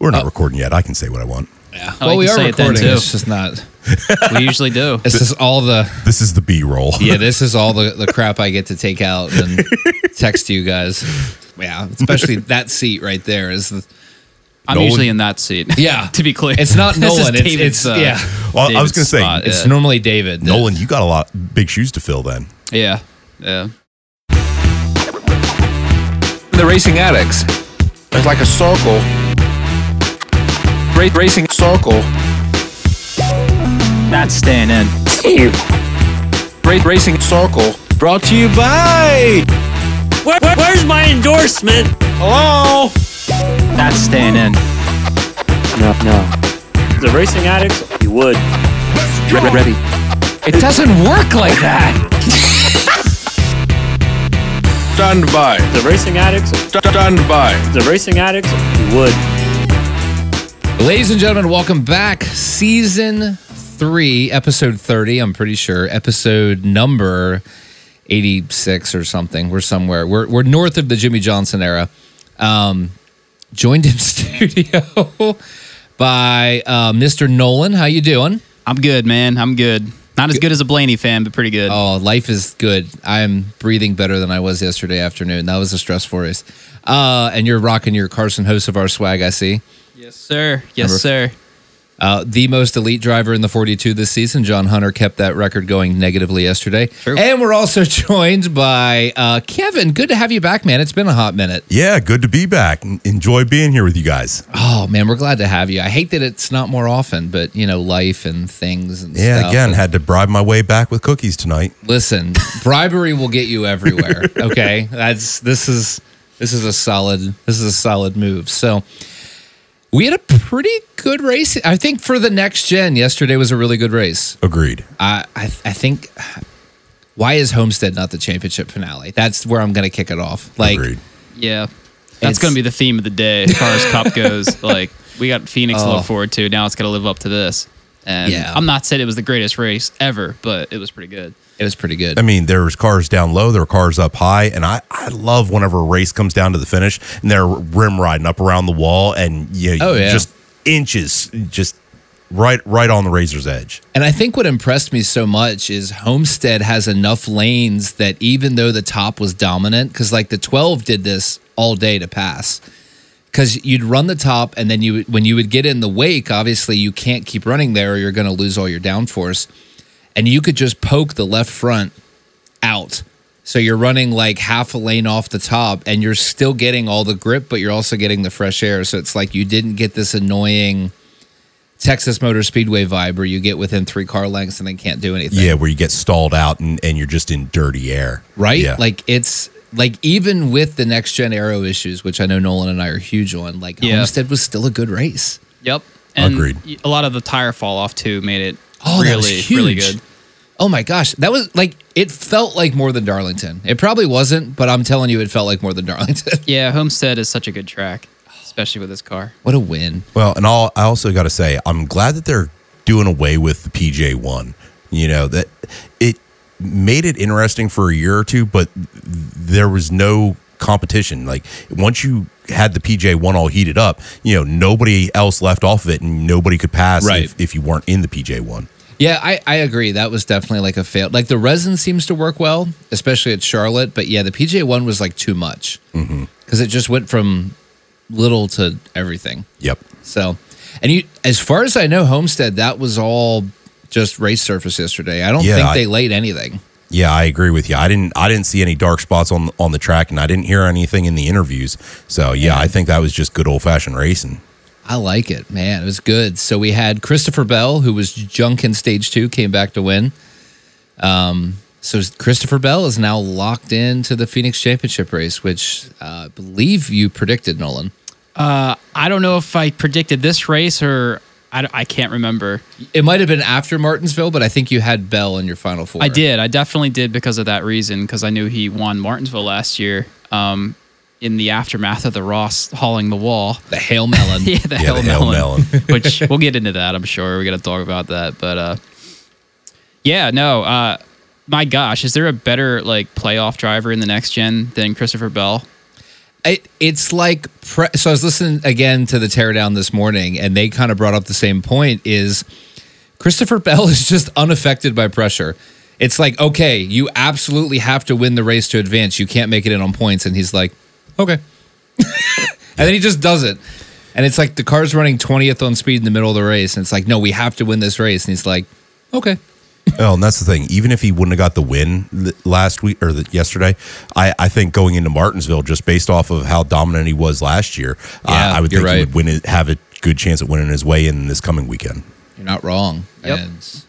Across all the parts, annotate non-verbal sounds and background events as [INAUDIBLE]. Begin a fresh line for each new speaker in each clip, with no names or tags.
We're not oh. recording yet. I can say what I want.
Yeah.
Oh,
well,
you
we are
say it then,
recording.
too.
It's just not.
We usually do. [LAUGHS]
This is all the.
This is the B roll.
Yeah, [LAUGHS] this is all the, the crap I get to take out and text you guys. Yeah, especially that seat right there is. The,
I'm
Nolan-
usually in that seat. [LAUGHS]
Yeah.
to be clear,
It's not
This is
Nolan, it's-
David's,
it's- yeah.
Well, I was gonna say,
spot,
it's
yeah.
normally David. that-
Nolan, you got a lot big shoes to fill then.
yeah, yeah.
The racing addicts.
It's like a circle,
Ra- racing
circle.
That's staying in.
ra- racing
circle.
brought to you by
Where, where- where's my endorsement?
Hello?
That's staying in.
No, no. The racing addicts, you would.
Re- Ready.
It doesn't work like that.
Stand by.
The racing addicts,
Stand by.
the racing addicts, you would.
Ladies and gentlemen, welcome back. Season three, episode 30, I'm pretty sure. Episode number 86 or something. We're somewhere. We're, we're north of the Jimmie Johnson era. Um, joined in [LAUGHS] studio by uh, Mr. Nolan. How you doing?
I'm good, man. I'm good. Not as good as a Blaney fan, but pretty good.
Oh, life is good. I'm breathing better than I was yesterday afternoon. That was a stressful race. Uh, and you're rocking your Carson Hocevar swag, I see.
Yes, sir. Yes,
Number-
sir.
Uh, the most elite driver in the 42 this season, John Hunter, kept that record going negatively yesterday.
True.
And we're also [LAUGHS] joined by uh, Kevin. Good to have you back, man. It's been a hot minute.
Yeah, good to be back. Enjoy being here with you guys.
Oh man, we're glad to have you. I hate that it's not more often, but you know, life and things and
Yeah,
stuff.
again,
And
had to bribe my way back with cookies tonight.
listen, [LAUGHS] bribery will get you everywhere. [LAUGHS] Okay, that's this is this is a solid this is a solid move. So we had a pretty good race. I think for the next gen, yesterday was a really good race.
Agreed.
I I, I think why is Homestead not the championship finale? That's where I'm going to kick it off. Like
Agreed.
Yeah. That's going to be the theme of the day as far as Cup [LAUGHS] goes. Like, we got Phoenix to
Oh.
look forward to. Now it's got to live up to this. And
Yeah.
I'm not saying it was the greatest race ever, but it was pretty good.
it was pretty good.
I mean, there's cars down low, there are cars up high, and I, I love whenever a race comes down to the finish and they're rim riding up around the wall and you know,
Oh, yeah.
just inches, just right right on the razor's edge.
And I think what impressed me so much is Homestead has enough lanes that even though the top was dominant, because like the 12 did this all day to pass, because you'd run the top and then you would- when you would get in the wake, obviously you can't keep running there or you're going to lose all your downforce, and you could just poke the left front out. So you're running like half a lane off the top and you're still getting all the grip, but you're also getting the fresh air. So it's like you didn't get this annoying Texas Motor Speedway vibe where you get within three car lengths and then can't do anything.
Yeah, where you get stalled out and, and you're just in dirty air.
Right?
Yeah.
Like it's like even with the next gen aero issues, which I know Nolan and I are huge on, like
Yeah.
Homestead was still a good race.
Yep. And
Agreed.
A lot of the tire fall off, too, made it
Oh,
really, really good.
Oh my gosh. That was like it felt like more than Darlington. It probably wasn't, but I'm telling you it felt like more than Darlington. [LAUGHS]
Yeah, Homestead is such a good track, especially with this car.
what a win.
Well, and all, I also got to say, I'm glad that they're doing away with the PJ one. You know that it made it interesting for a year or two, but there was no competition. Like once you had the PJ one all heated up, you know nobody else left off of it, and nobody could pass
Right.
if, if you weren't in the PJ one.
Yeah, I, I agree. That was definitely like a fail. Like the resin seems to work well, especially at Charlotte. But yeah, the PJ one was like too much mm-hmm. because it just went from little to everything.
Yep.
So, and you, as far as I know, Homestead that was all just race surface yesterday. I don't
Yeah,
think
I-
they laid anything.
Yeah, I agree with you. I didn't I didn't see any dark spots on on the track, and I didn't hear anything in the interviews. So yeah, I think that was just good old fashioned racing.
I like it, man. It was good. So we had Christopher Bell, who was junk in stage two, came back to win. Um, so Christopher Bell is now locked into the Phoenix Championship race, which uh, I believe you predicted, Nolan.
Uh, I don't know if I predicted this race or I, I can't remember.
It might have been after Martinsville, but I think you had Bell in your final four.
I did. I definitely did because of that reason, because I knew he won Martinsville last year um, in the aftermath of the Ross hauling the wall.
the Hail Melon. [LAUGHS]
yeah, the
Yeah,
hell
the Hail
melon,
Melon. [LAUGHS]
which we'll get into that. I'm sure we're gonna talk about that, but uh, yeah, no. Uh, my gosh, is there a better like playoff driver in the next gen than Christopher Bell?
It, it's like pre- so. I was listening again to the teardown this morning, and they kind of brought up the same point: is Christopher [LAUGHS] Bell is just unaffected by pressure. It's like okay, you absolutely have to win the race to advance. You can't make it in on points, and he's like, okay, [LAUGHS] and then he just does it. And it's like the car's running twentieth on speed in the middle of the race, and it's like, no, we have to win this race, and he's like, okay.
Oh, and that's the thing. Even if he wouldn't have got the win last week or the, yesterday, I, I think going into Martinsville, just based off of how dominant he was last year, uh, I would
you're
think he would win it, have a good chance at winning his way in this coming weekend.
You're not wrong.
Yep.
And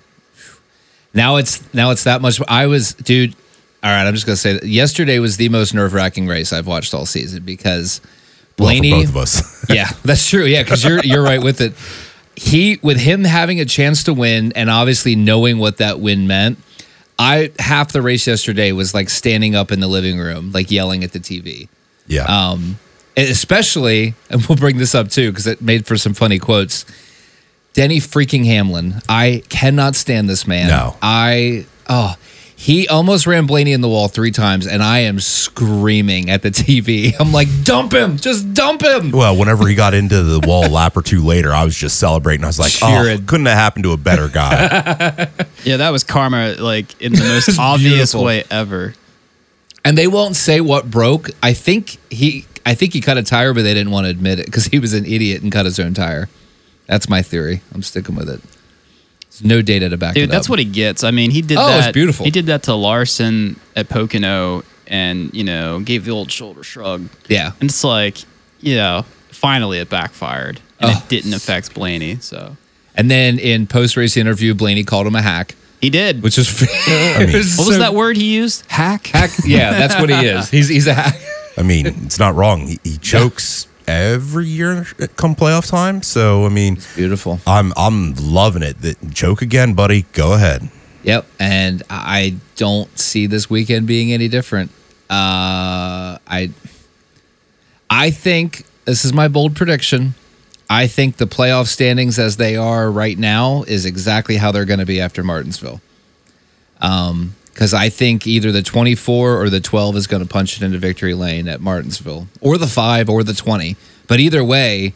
now it's now it's that much. I was, dude. All right, I'm just gonna say that yesterday was the most nerve wracking race I've watched all season because
Well, for
Blaney.
both of us.
yeah, that's true. Yeah, because you're you're right with it. [LAUGHS] He with him having a chance to win and obviously knowing what that win meant. I half the race yesterday was like standing up in the living room, like yelling at the TV.
yeah.
Um, especially, and we'll bring this up too because it made for some funny quotes. Denny freaking Hamlin. I cannot stand this man.
No.
I oh he almost ran Blaney in the wall three times, and I am screaming at the [LAUGHS] TV. I'm like, dump him, just dump him.
well, whenever he got into the wall a lap or two later, I was just celebrating. I was like, oh,
Cheering.
couldn't have happened to a better guy. [LAUGHS]
Yeah, that was karma, like in the [LAUGHS] most obvious
beautiful.
way ever.
And they won't say what broke. I think he, I think he cut a tire, but they didn't want to admit it because he was an idiot and cut his own tire. That's my theory. I'm sticking with it. There's no data to back it
Dude,
up.
that's what he gets. I mean, he did
Oh,
that.
it's beautiful.
He did that to Larson at Pocono, and you know, gave the old shoulder shrug.
Yeah.
And it's like, you know, finally it backfired, and
Oh.
it didn't affect Blaney. So
And then in post race interview, Blaney called him a hack,
he did.
which is [LAUGHS]
mean- [LAUGHS]
what was that word he used? Hack.
Hack. Yeah, that's what he is. [LAUGHS] He's he's a hack.
I mean, it's not wrong. He, he chokes every year come playoff time. So, I mean,
Beautiful.
I'm I'm loving it. That choke again, buddy. Go ahead.
Yep. And I don't see this weekend being any different. Uh, I I think this is my bold prediction. I think the playoff standings as they are right now is exactly how they're going to be after Martinsville. Um, because I think either the 24 or the 12 is going to punch it into victory lane at Martinsville, or the five or the 20. But either way,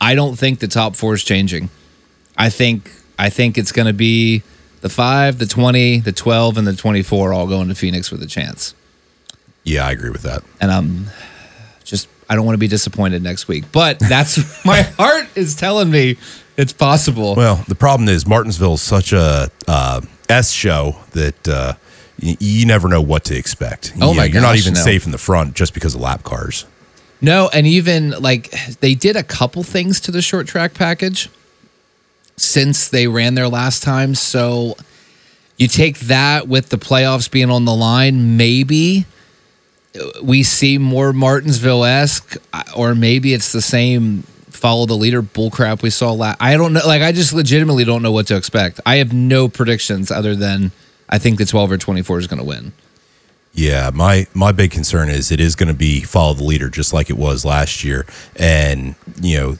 I don't think the top four is changing. I think I think it's going to be the five, the 20, the 12, and the 24 all going to Phoenix with a chance.
Yeah, I agree with that.
And I'm just I don't want to be disappointed next week, but that's [LAUGHS] my heart is telling me it's possible.
Well, the problem is Martinsville is such a uh, S show that uh, y- you never know what to expect.
Oh
You
my
know, You're not even
no.
safe in the front just because of lap cars.
No, and even like they did a couple things to the short track package since they ran there last time. So you take that with the playoffs being on the line, maybe uh, we see more Martinsville esque, uh, or maybe it's the same follow the leader bullcrap we saw last. I don't know. Like, I just legitimately don't know what to expect. I have no predictions other than I think the 12 or 24 is going to win.
Yeah, my my big concern is it is going to be follow the leader just like it was last year, and you know,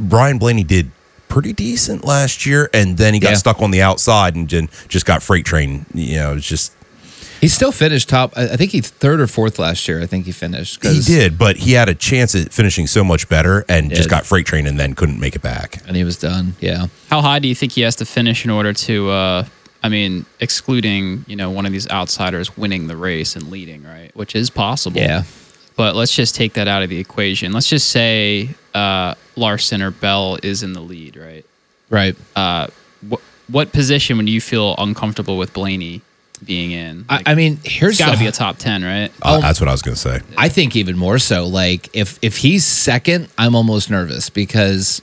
Ryan Blaney did pretty decent last year, and then he got
Yeah.
stuck on the outside and then just got freight train. You know, it's just
He still finished top. I I think he third or fourth last year. I think he finished.
He did, but he had a chance at finishing so much better, and just got freight train and then couldn't make it back.
and he was done. Yeah.
How high do you think he has to finish in order to? Uh, I mean, excluding you know one of these outsiders winning the race and leading, right? Which is possible.
Yeah.
But let's just take that out of the equation. Let's just say uh, Larson or Bell is in the lead, right?
Right.
What what position would you feel uncomfortable with Blaney being in?
I, I mean, here's
it's got to be a top ten, right?
Uh, that's what I was going to say.
I think even more so. Like if if he's second, I'm almost nervous because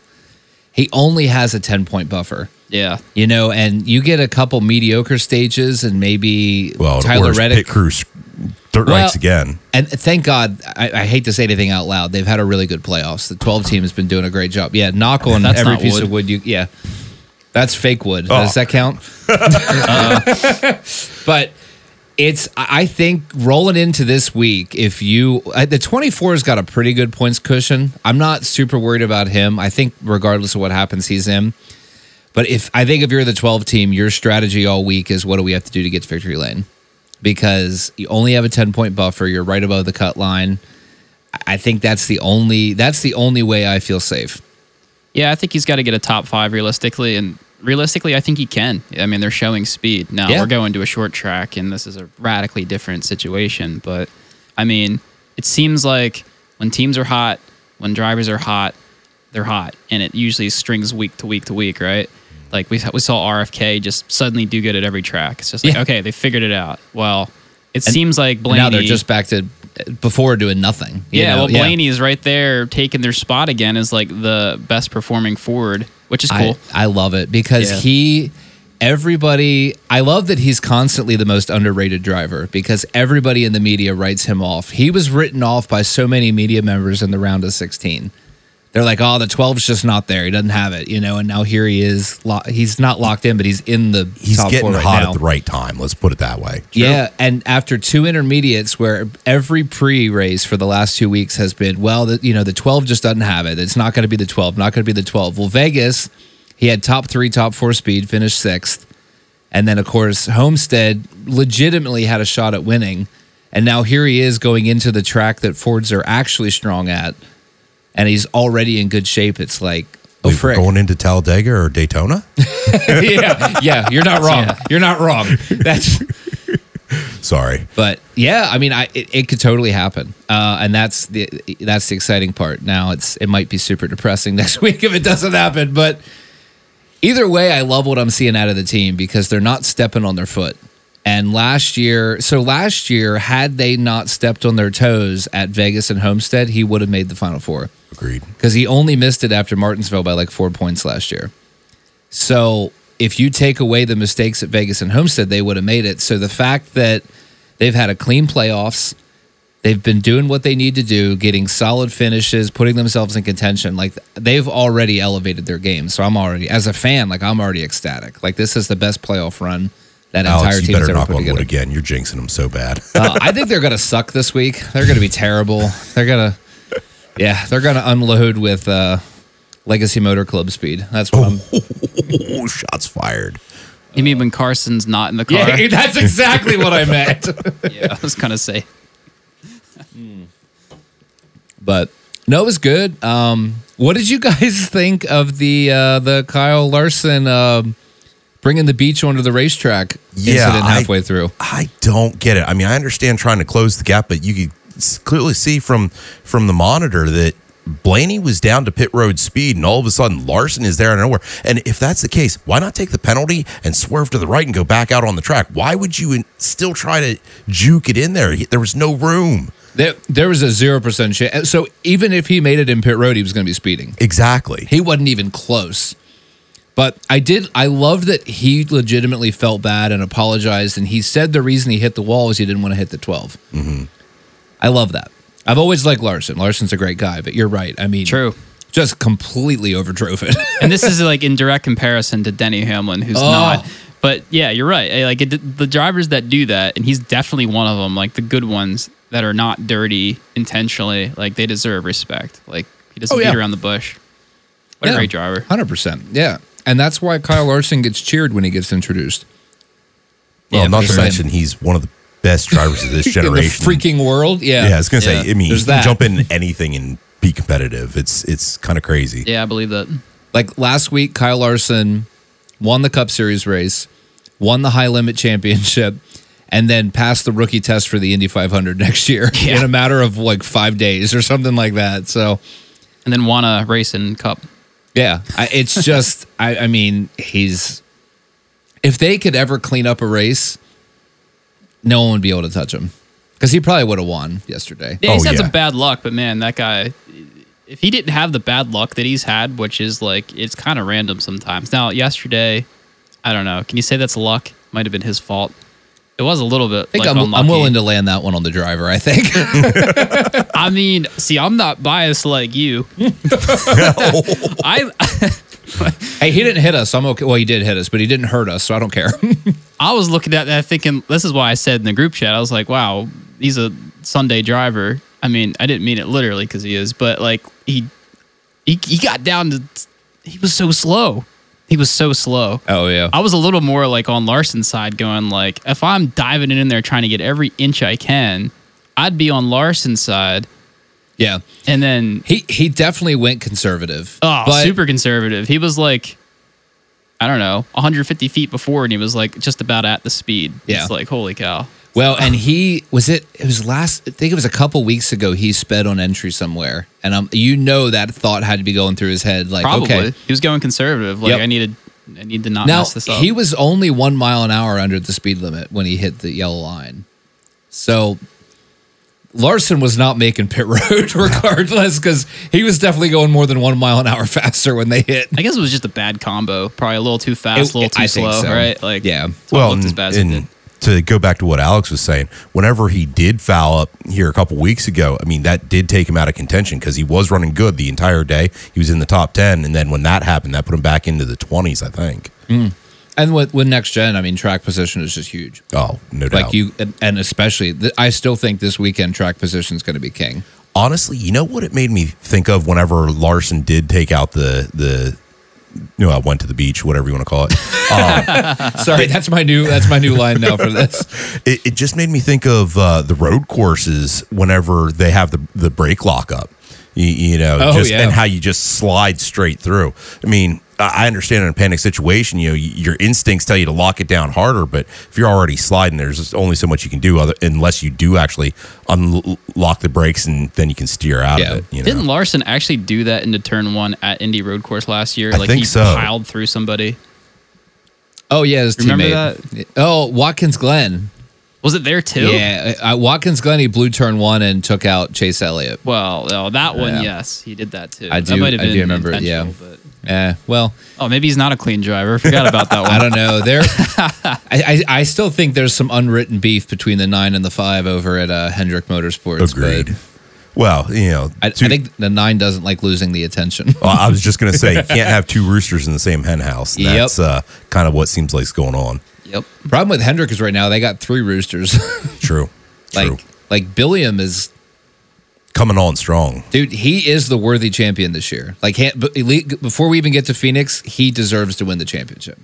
he only has a ten point buffer.
Yeah.
You know, and you get a couple mediocre stages, and maybe
Well,
Tyler
Tyler
Reddick.
pit crews dirt
Well,
bikes again.
And thank God, I, I hate to say anything out loud. They've had a really good playoffs. The 12 team has been doing a great job. Yeah, knock on
That's
every piece
wood.
of wood you. Yeah, that's fake wood.
Oh.
Does that count? [LAUGHS] but it's. I I think rolling into this week, if you uh, the 24's got a pretty good points cushion. I'm not super worried about him. I think regardless of what happens, he's in. But if I think if you're the 12 team, your strategy all week is what do we have to do to get to victory lane? Because you only have a 10 point buffer. You're right above the cut line. I think that's the only that's the only way I feel safe.
Yeah, I think he's got to get a top five realistically, and realistically, I think he can. I mean, they're showing speed now.
Yeah.
We're going to a short track, and this is a radically different situation. But I mean, it seems like when teams are hot, when drivers are hot, they're hot, and it usually strings week to week to week, right? Like we we saw RFK just suddenly do good at every track. It's just like
Yeah.
okay, they figured it out. Well, it
And
seems like Blaney.
now they're just back to before doing nothing.
Yeah,
know?
well, Blaney is right there taking their spot again as like the best performing forward, which is cool.
I, I love it because
Yeah.
he, everybody, I love that he's constantly the most underrated driver because everybody in the media writes him off. He was written off by so many media members in the round of 16. They're like, oh, the 12's just not there. He doesn't have it, you know, and now here he is. Lo- he's not locked in, but he's in the
He's
top
getting
four right
hot
now.
at the right time. Let's put it that way.
Yeah, and after two intermediates, where every pre-race for the last two weeks has been, well, the, you know, the twelve just doesn't have it. It's not going to be the twelve. Not going to be the twelve. Well, Vegas, he had top three, top four speed, finished sixth, and then of course Homestead legitimately had a shot at winning, and now here he is going into the track that Fords are actually strong at, and he's already in good shape. It's like, oh,
Wait, we're
frick.
going into Talladega or Daytona? [LAUGHS]
yeah, yeah, you're not wrong.
Yeah.
You're not wrong. That's. [LAUGHS]
Sorry.
But yeah, I mean, I it, it could totally happen, uh, and that's the that's the exciting part. Now it's it might be super depressing [LAUGHS] next week if it doesn't happen, but either way, I love what I'm seeing out of the team because they're not stepping on their foot. And last year, so last year, had they not stepped on their toes at Vegas and Homestead, he would have made the Final Four
Agreed.
because he only missed it after Martinsville by like four points last year. So if you take away the mistakes at Vegas and Homestead, they would have made it. So the fact that they've had a clean playoffs, they've been doing what they need to do, getting solid finishes, putting themselves in contention. Like they've already elevated their game. So I'm already, as a fan, like I'm already ecstatic. Like this is the best playoff run that entire
Alex, you better knock on wood again. You're jinxing them so bad.
Uh, [LAUGHS] I think they're gonna suck this week. They're gonna be terrible. They're gonna, yeah, they're gonna unload with uh, Legacy Motor Club speed. That's what I'm.
oh, [LAUGHS] shots fired.
You mean when Carson's not in the car?
Yeah, [LAUGHS] that's exactly what I meant.
yeah, I was gonna say.
but no, it was good. Um, what did you guys think of the uh, the Kyle Larson um, bringing the beach onto the racetrack
Yeah,
incident
I-
halfway through?
I don't get it. I mean, I understand trying to close the gap, but you could clearly see from from the monitor that Blaney was down to pit road speed, and all of a sudden Larson is there out of nowhere. And if that's the case, why not take the penalty and swerve to the right and go back out on the track? Why would you still try to juke it in there? There was no room.
There, there was a zero percent chance. So even if he made it in pit road, he was going to be speeding.
Exactly.
He wasn't even close. But I did. I loved that he legitimately felt bad and apologized, and he said the reason he hit the wall was he didn't want to hit the 12 Mm-hmm. I love that. I've always liked Larson. Larson's a great guy, but you're right. I mean,
True.
just completely overdrove it.
And this is like in direct comparison to Denny Hamlin, who's
Oh.
not. But yeah, you're right. Eh, Like it, the drivers that do that, and he's definitely one of them. Like the good ones that are not dirty intentionally, like they deserve respect. Like he doesn't
Oh, yeah.
beat around the bush. What a great driver.
Hundred percent. Yeah, and that's why Kyle Larson gets cheered when he gets introduced.
Well,
Yeah,
not to
saying.
mention he's one of the best drivers of this [LAUGHS]
In the
generation.
freaking world. Yeah.
yeah, I was gonna
Yeah.
say. I mean,
There's
you can
that.
jump in anything and be competitive. It's it's kind of crazy.
Yeah, I believe that.
Like last week, Kyle Larson won the Cup Series race, won the High Limit Championship, and then passed the rookie test for the Indy 500 next year [LAUGHS]
Yeah.
in a matter of like five days or something like that. So,
And then won a race in Cup.
Yeah, I, it's [LAUGHS] just, I, I mean, he's, if they could ever clean up a race, no one would be able to touch him because he probably would have won yesterday.
Yeah, he's
Oh,
had
yeah.
some bad luck, but man, that guy. If he didn't have the bad luck that he's had, which is like it's kind of random sometimes. Now, yesterday, I don't know. Can you say that's luck? Might have been his fault. It was a little bit.
I think
like,
I'm, I'm willing to land that one on the driver. I think. [LAUGHS]
I mean, see, I'm not biased like you. [LAUGHS] I
hey, he didn't hit us. I'm okay. Well, he did hit us, but he didn't hurt us, so I don't care. [LAUGHS]
I was looking at that thinking this is why I said in the group chat I was like, wow, he's a Sunday driver. I mean, I didn't mean it literally because he is, but like he, he he got down to he was so slow. He was so slow.
oh yeah.
I was a little more like on Larson's side, going like, if I'm diving in there trying to get every inch I can, I'd be on Larson's side.
Yeah.
And then
He he definitely went conservative.
oh,
but
super conservative. He was like, I don't know, 150 feet before, and he was like just about at the speed.
Yeah.
It's like holy cow.
Well, and he was it. It was last. I think it was a couple weeks ago. He sped on entry somewhere, and um, you know that thought had to be going through his head. Like,
Probably
okay,
he was going conservative. Like
Yep.
I needed, I need to not
now
mess this up.
he was only one mile an hour under the speed limit when he hit the yellow line. So Larson was not making pit [LAUGHS] road [LAUGHS] regardless, because he was definitely going more than one mile an hour [LAUGHS] faster when they hit.
I guess it was just a bad combo. Probably a little too fast,
It-
a little too
I
slow,
so.
right? Like
Yeah.
that's why it
Well,
looked as
and,
bad as it
and
did.
To go back to what Alex was saying, whenever he did foul up here a couple weeks ago, I mean that did take him out of contention because he was running good the entire day. He was in the top ten, and then when that happened, that put him back into the twenties. I think. Mm.
And with, with next gen, I mean, track position is just huge.
Oh, no doubt.
Like you, and- and especially, th- I still think this weekend track position is going to be king.
honestly, you know what it made me think of whenever Larson did take out the the. You know, I went to the beach, whatever you want to call it. [LAUGHS] Um,
Sorry, that's my new that's my new line now for [LAUGHS] this.
it, it just made me think of uh, the road courses whenever they have the the brake lock up. You, you know,
Oh,
just,
yeah.
and how you just slide straight through. I mean, I I understand in a panic situation, you know, your instincts tell you to lock it down harder, but if you're already sliding, there's only so much you can do other, unless you do actually unlock the brakes and then you can steer out
Yeah.
of it. You know?
Didn't Larson actually do that into turn one at Indy Road Course last year?
I
like
think
he
so.
piled through somebody.
Oh yeah, his
Remember
teammate. Oh, Watkins Glen.
Was it there too?
Yeah, uh, Watkins Glen. He blew turn one and took out Chase Elliott.
Well, oh, that one,
Yeah.
yes, he did that too.
I
That
do-
might have
I do remember it, yeah.
But,
Eh, well,
oh, maybe he's not a clean driver. Forgot about that [LAUGHS] one.
I don't know. There, [LAUGHS] I, I, I still think there's some unwritten beef between the nine and the five over at uh, Hendrick Motorsports.
Agreed.
but
Well, you know,
I, I think the nine doesn't like losing the attention. [LAUGHS]
Well, I was just going to say, you can't have two roosters in the same hen house.
Yep.
That's uh, kind of what seems like is going on.
Yep.
Problem with Hendrick is right now they got three roosters.
True. True.
like like Billiam is
Coming on strong.
dude. He is the worthy champion this year. Like han- but elite, before we even get to Phoenix, he deserves to win the championship.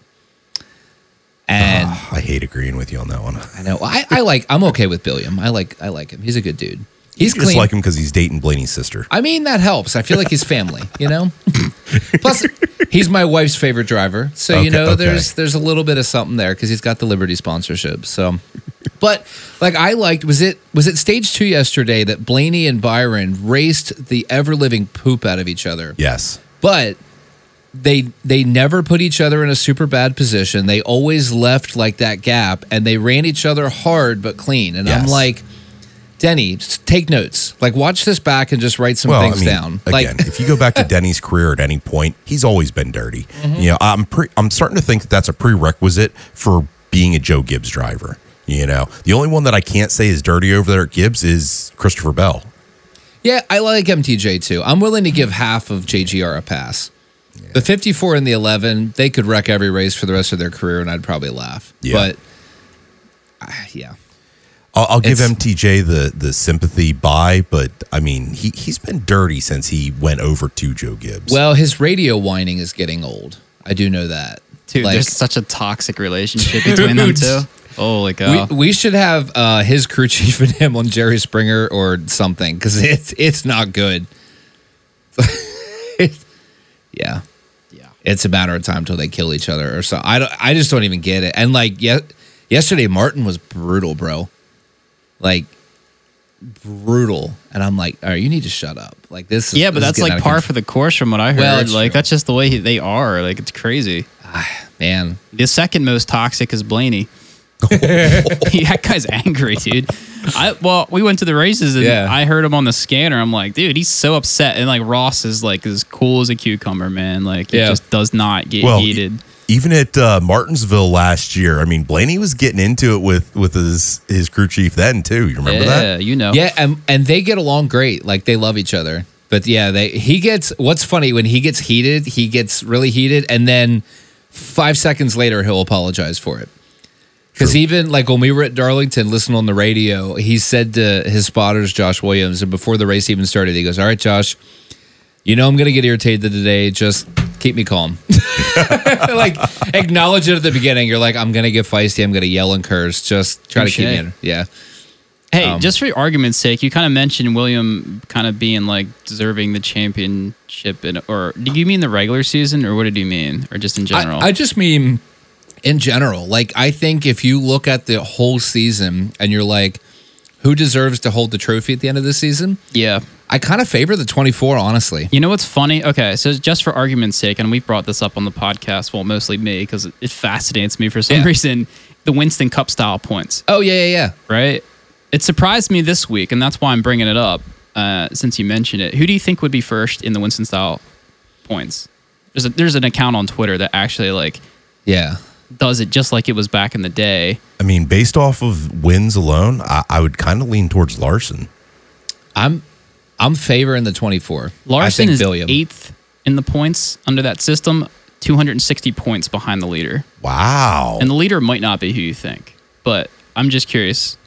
And ah,
I hate agreeing with you on that one.
I know I, I like I'm okay with Billiam. I like I like him. He's a good dude. He's
You just
clean.
like him because he's dating Blaney's sister.
I mean that helps. I feel like he's family, you know. [LAUGHS] Plus, he's my wife's favorite driver, so you know
okay.
there's there's a little bit of something there because he's got the Liberty sponsorship. So, but like I liked was it was it stage two yesterday that Blaney and Byron raced the ever living poop out of each other,
Yes.
but they they never put each other in a super bad position. They always left like that gap, and they ran each other hard but clean. And I'm like. Denny, take notes. Like, watch this back and just write some
Well,
things
I mean,
down.
again,
Like,
if you go back to [LAUGHS] Denny's career at any point, he's always been dirty.
Mm-hmm.
You know, I'm pre- I'm starting to think that that's a prerequisite for being a Joe Gibbs driver. You know, the only one that I can't say is dirty over there at Gibbs is Christopher Bell.
Yeah, I like MTJ too. I'm willing to give half of JGR a pass. The 54 and the 11, they could wreck every race for the rest of their career, and I'd probably laugh.
Yeah.
But uh, yeah,
I'll, I'll give MTJ the the sympathy buy, but I mean, he he's been dirty since he went over to Joe Gibbs.
well, his radio whining is getting old. I do know that.
Dude,
Like,
there's such a toxic relationship [LAUGHS] between them
Dude.
two. Holy cow.
we, we should have uh, his crew [LAUGHS] chief and him on Jerry Springer or something because it's it's not good. [LAUGHS] yeah.
yeah.
it's a matter of time till they kill each other or so. I don't, I just don't even get it. And like ye- yesterday, Martin was brutal, bro. Like brutal, and I'm like, all right, you need to shut up. Like this. Is,
Yeah, but that's like par
control.
for the course from what I heard.
Well,
like
true.
that's just the way he- they are. Like it's crazy.
man.
The second most toxic is Blaney. [LAUGHS] that guy's angry, dude. I well, we went to the races and
Yeah.
I heard him on the scanner. I'm like, dude, he's so upset. And like Ross is like as cool as a cucumber, man. Like he
Yeah.
just does not get
well,
heated.
e- even at uh, Martinsville last year, I mean, Blaney was getting into it with with his his crew chief then too. You remember
yeah,
that?
Yeah, you know.
Yeah, and and they get along great. Like they love each other. But yeah, they he gets what's funny when he gets heated, he gets really heated, and then five seconds later he'll apologize for it. Because even like when we were at Darlington, listening on the radio, he said to his spotters, Josh Williams, and before the race even started, he goes, "All right, Josh, you know I'm gonna get irritated today. Just keep me calm. [LAUGHS] like acknowledge it at the beginning. You're like, I'm gonna get feisty. I'm gonna yell and curse. Just try to keep me in. Yeah.
Hey,
Um,
just for argument's sake, you kind of mentioned William kind of being like deserving the championship, in, or do you mean the regular season, or what did you mean, or just in general?
I, I just mean in general. Like, I think if you look at the whole season and you're like, who deserves to hold the trophy at the end of the season?
yeah.
I kind of favor the 24, honestly.
You know what's funny? Okay, so just for argument's sake, and we've brought this up on the podcast, well, mostly me, because it, it fascinates me for some
Yeah.
reason. The Winston Cup style points,
Oh, yeah, yeah, yeah.
right? It surprised me this week, and that's why I'm bringing it up uh, since you mentioned it. Who do you think would be first in the Winston style points? There's a, there's an account on Twitter that actually like
Yeah.
Does it just like it was back in the day.
I mean, based off of wins alone, I, I would kind of lean towards Larson.
I'm I'm favoring the 24.
Larson is
Billiam.
eighth in the points under that system, 260 points behind the leader.
Wow.
And the leader might not be who you think, but I'm just curious.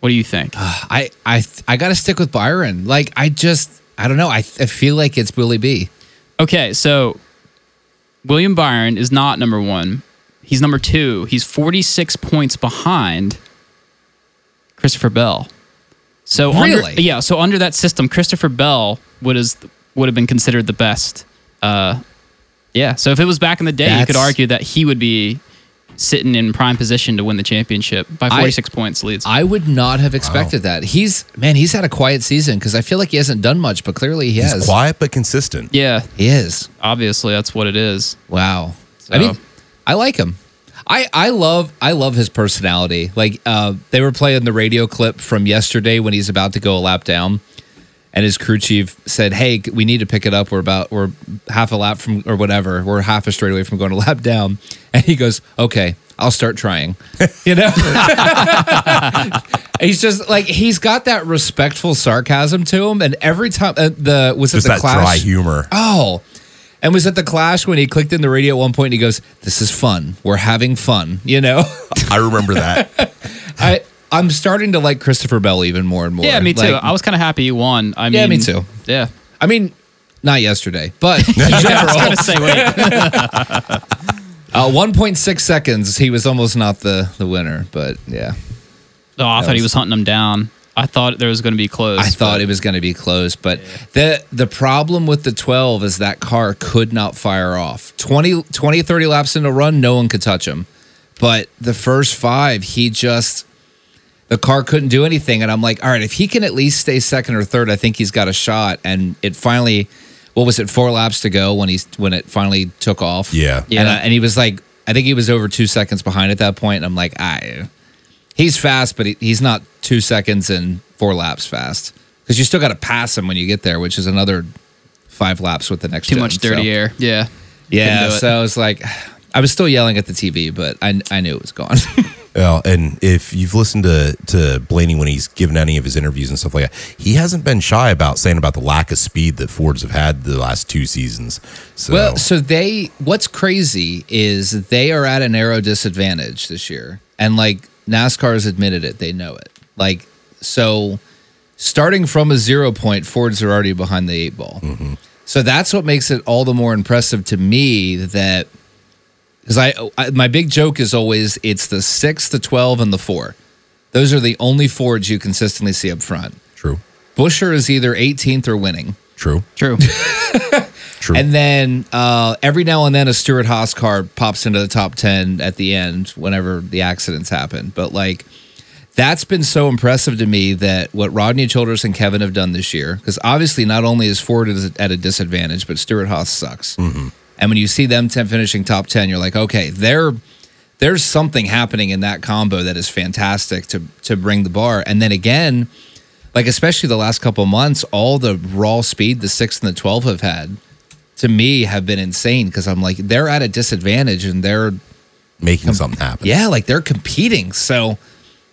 What do you think? [SIGHS]
I I I got to stick with Byron. Like I just I don't know. I, I feel like it's Willie B.
Okay, so William Byron is not number one. He's number two. He's 46 points behind Christopher Bell. So under,
Really?
yeah, so under that system, Christopher Bell would is would have been considered the best. Uh, yeah, so if it was back in the day, you could argue that he would be sitting in prime position to win the championship by
I-
46 points leads.
I would not have expected that. He's man. He's had a quiet season because I feel like he hasn't done much, but clearly he
He's
has.
quiet but consistent.
yeah,
He is.
obviously that's what it is.
Wow.
So-
I mean, I like him. I, I love I love his personality. Like uh, they were playing the radio clip from yesterday when he's about to go a lap down, and his crew chief said, "Hey, we need to pick it up. We're about we're half a lap from or whatever. We're half a straight away from going a lap down." And he goes, "Okay, I'll start trying." [LAUGHS] You know, he's just like he's got that respectful sarcasm to him, and every time uh, the was it
Just
the
that
clash?
dry humor.
Oh. And was at the clash when he clicked in the radio at one point and he goes, This is fun. We're having fun. You know?
I remember that. [LAUGHS]
I I'm starting to like Christopher Bell even more and more.
Yeah, me too.
Like,
I was kind of happy he won. I mean,
Yeah, me too.
Yeah.
I mean, not yesterday, but [LAUGHS] in
I was say, wait. [LAUGHS]
uh, 1.6 seconds, he was almost not the, the winner. But yeah,
Oh, I thought he
was-
was hunting him down. I thought there was going to be close.
I thought it was going to be close. But the the problem with the 12 is that car could not fire off. 20, 20 30 laps into a run, no one could touch him. But the first five, he just the car couldn't do anything. And I'm like, all right, if he can at least stay second or third, I think he's got a shot. And it finally, what was it, four laps to go when he's when it finally took off?
Yeah.
Yeah.
And, uh, and he was like, I think he was over two seconds behind at that point. And I'm like, I, he's fast, but he, he's not two seconds and four laps fast because you still got to pass him when you get there, which is another five laps with the next.
too
gen.
much dirty
So-
air. Yeah.
Yeah.
Couldn't it.
So I was like, [SIGHS] I was still yelling at the TV, but I, I knew it was gone. [LAUGHS]
Well, and if you've listened to to Blaney when he's given any of his interviews and stuff like that, he hasn't been shy about saying about the lack of speed that Fords have had the last two seasons. So,
Well, so they what's crazy is they are at an aero disadvantage this year. And like NASCAR has admitted it, they know it. Like so starting from a zero point, Fords are already behind the eight ball. Mm-hmm. So that's what makes it all the more impressive to me that because I, I my big joke is always it's the six, the twelve, and the four. Those are the only Fords you consistently see up front.
true,
Buescher is either 18th or winning.
true,
True. [LAUGHS]
true.
And then uh, every now and then a Stewart-Haas car pops into the top 10 at the end whenever the accidents happen. But like, that's been so impressive to me that what Rodney Childers and Kevin have done this year, because obviously not only is Ford at a disadvantage, but Stewart-Haas sucks. And when you see them 10 finishing top 10, you're like, okay. There's something happening in that combo that is fantastic to to bring the bar. And then again, like especially the last couple months, all the raw speed the six and the twelve have had to me have been insane because I'm like they're at a disadvantage and they're
Making something happen.
yeah like they're competing. So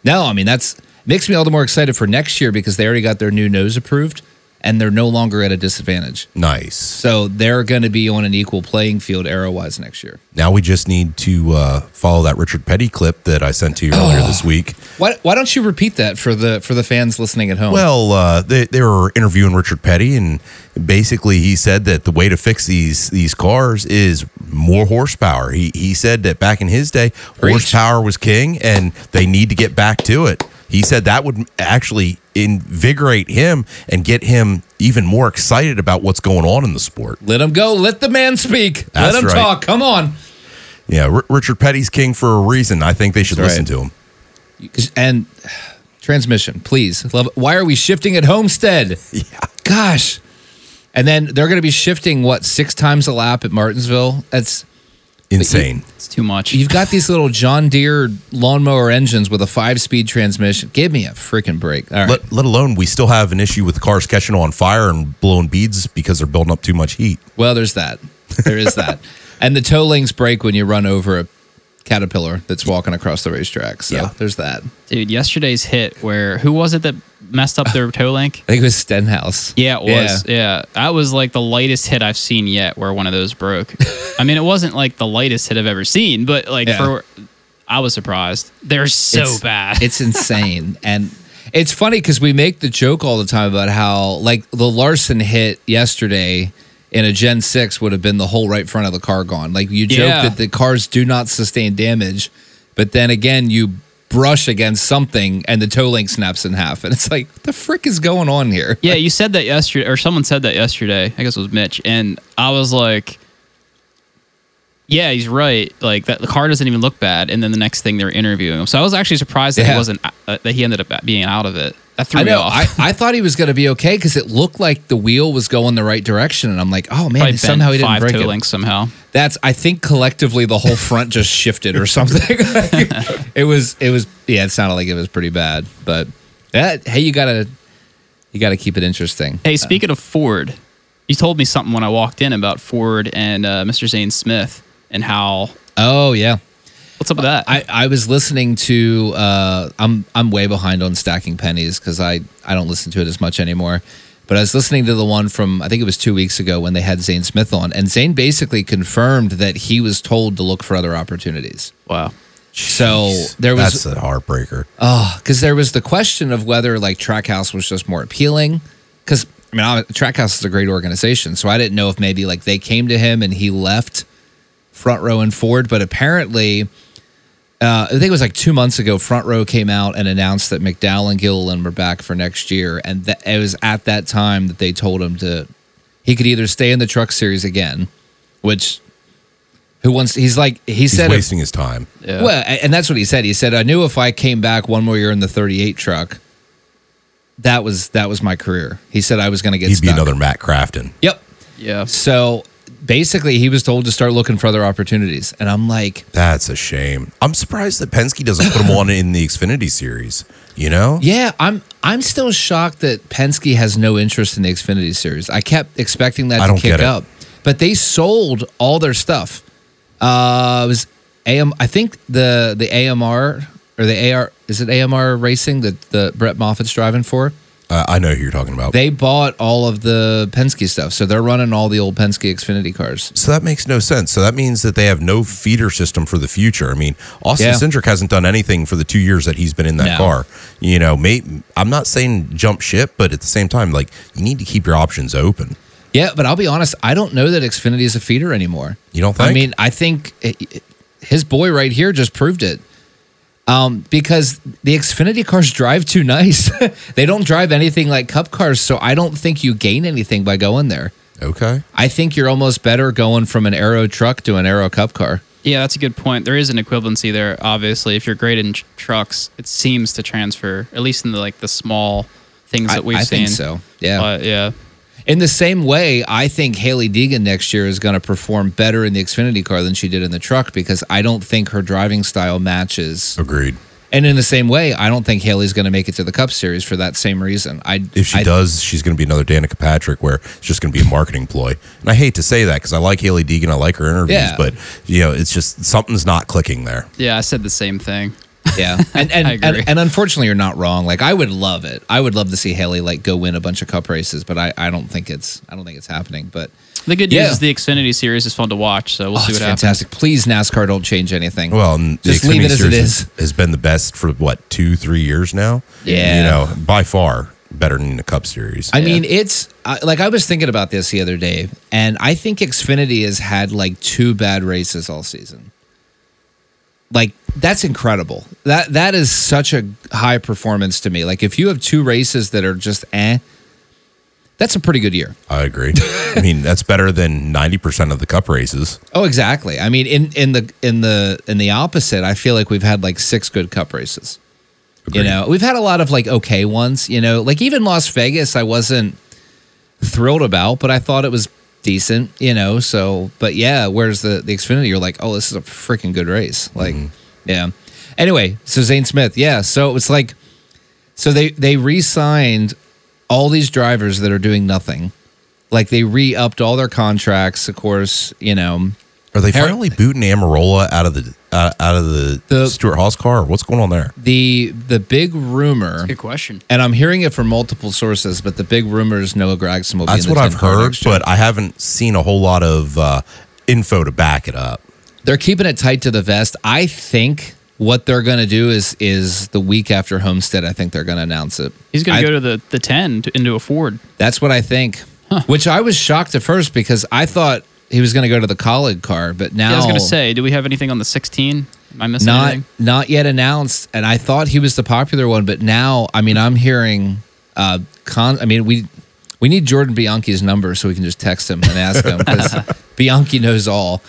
no, I mean that's makes me all the more excited for next year because they already got their new nose approved and they're no longer at a disadvantage.
Nice.
So they're going to be on an equal playing field aero wise next year.
Now we just need to uh, follow that Richard Petty clip that I sent to you earlier this week.
Why, why don't you repeat that for the for the fans listening at home?
Well, uh, they, they were interviewing Richard Petty, and basically he said that the way to fix these these cars is more horsepower. He he said that back in his day,
Preach.
horsepower was king, and they need to get back to it. He said that would actually invigorate him and get him even more excited about what's going on in the sport.
Let him go. Let the man speak.
That's
Let him
right.
talk. Come on.
Yeah, R- Richard Petty's king for a reason. I think they should listen to him.
And [SIGHS] transmission, please. Love. Why are we shifting at Homestead? [LAUGHS]
Yeah.
Gosh. And then they're going to be shifting what six times a lap at Martinsville. That's
Insane.
It's too much.
you've got these little John Deere lawnmower engines with a five-speed transmission. Give me a freaking break. All right.
Let, let alone we still have an issue with cars catching on fire and blowing beads because they're building up too much heat.
Well, there's that. There is that. [LAUGHS] and the toe links break when you run over a caterpillar that's walking across the racetrack. So
Yeah.
there's that.
Dude, yesterday's hit where who was it that messed up their [LAUGHS] toe link?
I think it was Stenhouse.
Yeah, it was. Yeah. That was like the lightest hit I've seen yet where one of those broke. [LAUGHS] I mean, it wasn't like the lightest hit I've ever seen, but like
Yeah.
for I was surprised. They're so
It's-
bad.
It's [LAUGHS] insane. and it's funny because we make the joke all the time about how, like, the Larson hit yesterday in a Gen 6 would have been the whole right front of the car gone. Like, you joke
Yeah.
that the cars do not sustain damage, but then again, you brush against something and the toe link snaps in half. And it's like, what the frick is going on here?
Yeah, you said that yesterday, or someone said that yesterday. I guess it was Mitch, and I was like, "Yeah, he's right. Like that, the car doesn't even look bad." And then the next thing they're interviewing him, so I was actually surprised that
Yeah.
he wasn't uh, that he ended up being out of it. That threw
I know. I, I thought he was going to be okay because it looked like the wheel was going the right direction, and I'm like, oh man, somehow he didn't
five
break
toe
it.
links somehow.
That's I think collectively the whole front just shifted or something. [LAUGHS] it was it was yeah, it sounded like it was pretty bad, but that hey, you gotta you gotta keep it interesting.
Hey, speaking of Ford, you told me something when I walked in about Ford and uh, Mr. Zane Smith and how.
Oh yeah,
What's up with that?
I, I was listening to uh, I'm I'm way behind on stacking pennies because I I don't listen to it as much anymore. But I was listening to the one from I think it was two weeks ago when they had Zane Smith on, and Zane basically confirmed that he was told to look for other opportunities.
wow.
So there was
That's a heartbreaker.
Oh, because there was the question of whether like Trackhouse was just more appealing. Because I mean, I- Trackhouse is a great organization, so I didn't know if maybe like they came to him and he left Front Row and Ford, but apparently, uh, I think it was like two months ago. Front Row came out and announced that McDowell and Gilliland were back for next year, and that it was at that time that they told him to he could either stay in the Truck Series again, which who wants? He's like he
He's
said if-
wasting his time.
Yeah.
well, and that's what he said. He said, "I knew if I came back one more year in the 38 truck, that was that was my career." He said I was going to get
He'd be another Matt Crafton.
Yep.
yeah.
So basically, he was told to start looking for other opportunities, and I'm like,
That's a shame. I'm surprised that Penske doesn't put him on in the Xfinity series. You know?
"Yeah, I'm I'm still shocked that Penske has no interest in the Xfinity series. I kept expecting that
I
to kick up, but they sold all their stuff. Uh, it was AM. I think the the AMR or the AR is it AMR Racing that the Brett Moffitt's driving for."
Uh, I know who you're talking about.
They bought all of the Penske stuff, so they're running all the old Penske Xfinity cars.
so that makes no sense. So that means that they have no feeder system for the future. I mean, Austin
Yeah.
Cindric hasn't done anything for the two years that he's been in that
No.
car. You know, may, I'm not saying jump ship, but at the same time, like you need to keep your options open.
Yeah, but I'll be honest, I don't know that Xfinity is a feeder anymore.
You don't
I mean, I think it, it- his boy right here just proved it. Um, because the Xfinity cars drive too nice. [LAUGHS] they don't drive anything like Cup cars, so I don't think you gain anything by going there.
Okay.
I think you're almost better going from an Aero truck to an Aero Cup car.
Yeah, that's a good point. There is an equivalency there. Obviously, if you're great in tr- trucks, it seems to transfer at least in the like the small things
I,
that we've
I
seen.
think so. Yeah.
But yeah,
In the same way, I think Hailie Deegan next year is going to perform better in the Xfinity car than she did in the truck because I don't think her driving style matches.
Agreed.
And in the same way, I don't think Hailie's going to make it to the Cup Series for that same reason. I
If she
I-
does, she's going to be another Danica Patrick, where it's just going to be a marketing ploy. And I hate to say that because I like Hailie Deegan, I like her interviews,
Yeah.
but you know, it's just something's not clicking there.
yeah, I said the same thing.
Yeah, [LAUGHS] and and,
I
and
agree.
and unfortunately, you're not wrong. Like I would love it. I would love to see Hailie like go win a bunch of Cup races, but I, I don't think it's I don't think it's happening. But
The good news
Yeah.
is the Xfinity series is fun to watch, so we'll
oh,
see
it's
what happens.
fantastic. Please, NASCAR, don't change anything.
Well, and the
Just leave
Xfinity
it as it
Series has- has been the best for what two, three years now.
Yeah.
you know, by far better than the Cup Series.
I
Yeah.
mean, it's I like I was thinking about this the other day, and I think Xfinity has had like two bad races all season. Like that's incredible. That that is such a high performance to me. Like if you have two races that are just eh, that's a pretty good year.
I agree. I mean, that's better than ninety percent of the Cup races.
Oh, exactly. I mean, in in the in the in the opposite, I feel like we've had like six good cup races. You know, we've had a lot of like okay ones. You know, like even Las Vegas, I wasn't thrilled about, but I thought it was decent. You know, so but yeah, whereas the the Xfinity, you're like, oh, this is a freaking good race. Like, mm-hmm. yeah. Anyway, so Zane Smith, yeah. So it was like, so they they re-signed all these drivers that are doing nothing. Like they re-upped all their contracts. Of course, you know.
Are they finally booting Almirola out of the uh, out of the,
The-
Stewart-Haas car? What's going on there?
The the big rumor,
Good question.
and I'm hearing it from multiple sources, but the big rumor is Noah Gragson will
That's
be in
what
the
I've
10 car
heard,
next year.
but I haven't seen a whole lot of uh, info to back it up.
they're keeping it tight to the vest. I think what they're going to do is is the week after Homestead. I think they're going to announce it.
He's going
I-
to go to the the ten to, into a Ford.
That's what I think. Which I was shocked at first because I thought he was going to go to the Kaulig car, but now
Yeah, I was going to say, do we have anything on the sixteen? Am I missing
not
anything?
not yet announced and i thought he was the popular one but now i mean i'm hearing uh con i mean we we need jordan bianchi's number so we can just text him and ask him because [LAUGHS] bianchi knows all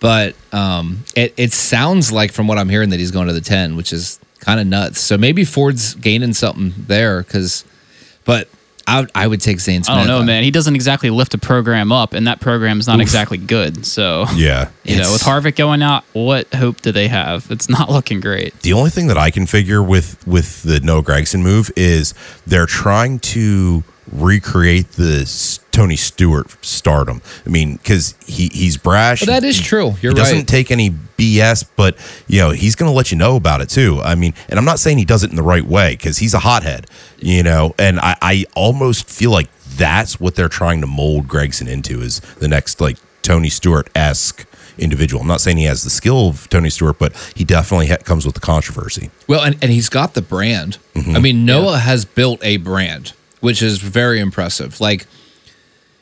but um it, it sounds like from what i'm hearing that he's going to the 10 which is kind of nuts so maybe ford's gaining something there because but I, would- I would take Zane oh, Smith.
I don't know, man. He doesn't exactly lift a program up, and that program's not exactly good. So, [LAUGHS]
Yeah.
you know, with Harvick going out, what hope do they have? It's not [LAUGHS] looking great.
The only thing that I can figure with with the Noah Gragson move is they're trying to recreate the Tony Stewart stardom. I mean, because he he's brash.
But that is
He-
true. You're right.
he doesn't take any BS, but you know he's going to let you know about it too. I mean, and I'm not saying he does it in the right way because he's a hothead, you know. And I, I almost feel like that's what they're trying to mold Gragson into is the next like Tony Stewart esque individual. I'm not saying he has the skill of Tony Stewart, but he definitely ha- comes with the controversy.
Well, and, and he's got the brand.
Mm-hmm.
I mean, Noah has built a brand, which is very impressive. Like,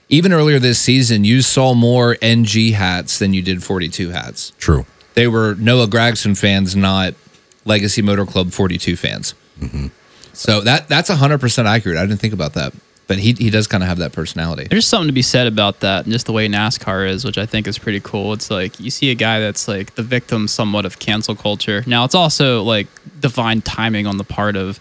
even earlier this season, you saw more NG hats than you did 42 hats.
True.
They were Noah Gragson fans, not Legacy Motor Club 42 fans.
Mm-hmm.
So that that's 100% accurate. I didn't think about that. But he, he does kind of have that personality.
There's something to be said about that and just the way NASCAR is, which I think is pretty cool. It's like you see a guy that's like the victim somewhat of cancel culture. Now, it's also like divine timing on the part of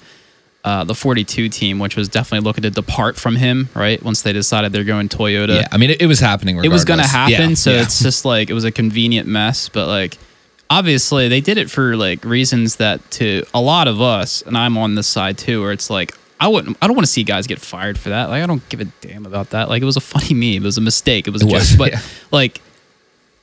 uh, the 42 team, which was definitely looking to depart from him, right? Once they decided they're going Toyota.
Yeah, I mean, it, it was happening.
it was going to happen.
Yeah,
so
yeah.
it's just like it was a convenient mess. But like, obviously, they did it for like reasons that to a lot of us, and I'm on this side too, where it's like, I wouldn't, I don't want to see guys get fired for that. Like, I don't give a damn about that. Like, it was a funny meme. It was a mistake. It was a joke. but
yeah.
like,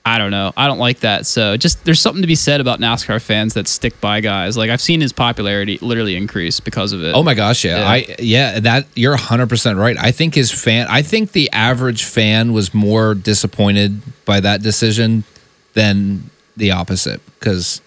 I don't know. I don't like that. So just there's something to be said about NASCAR fans that stick by guys. Like I've seen his popularity literally increase because of it.
Oh my gosh, yeah.
Yeah.
I yeah, that you're 100% right. I think his fan I think the average fan was more disappointed by that decision than the opposite cuz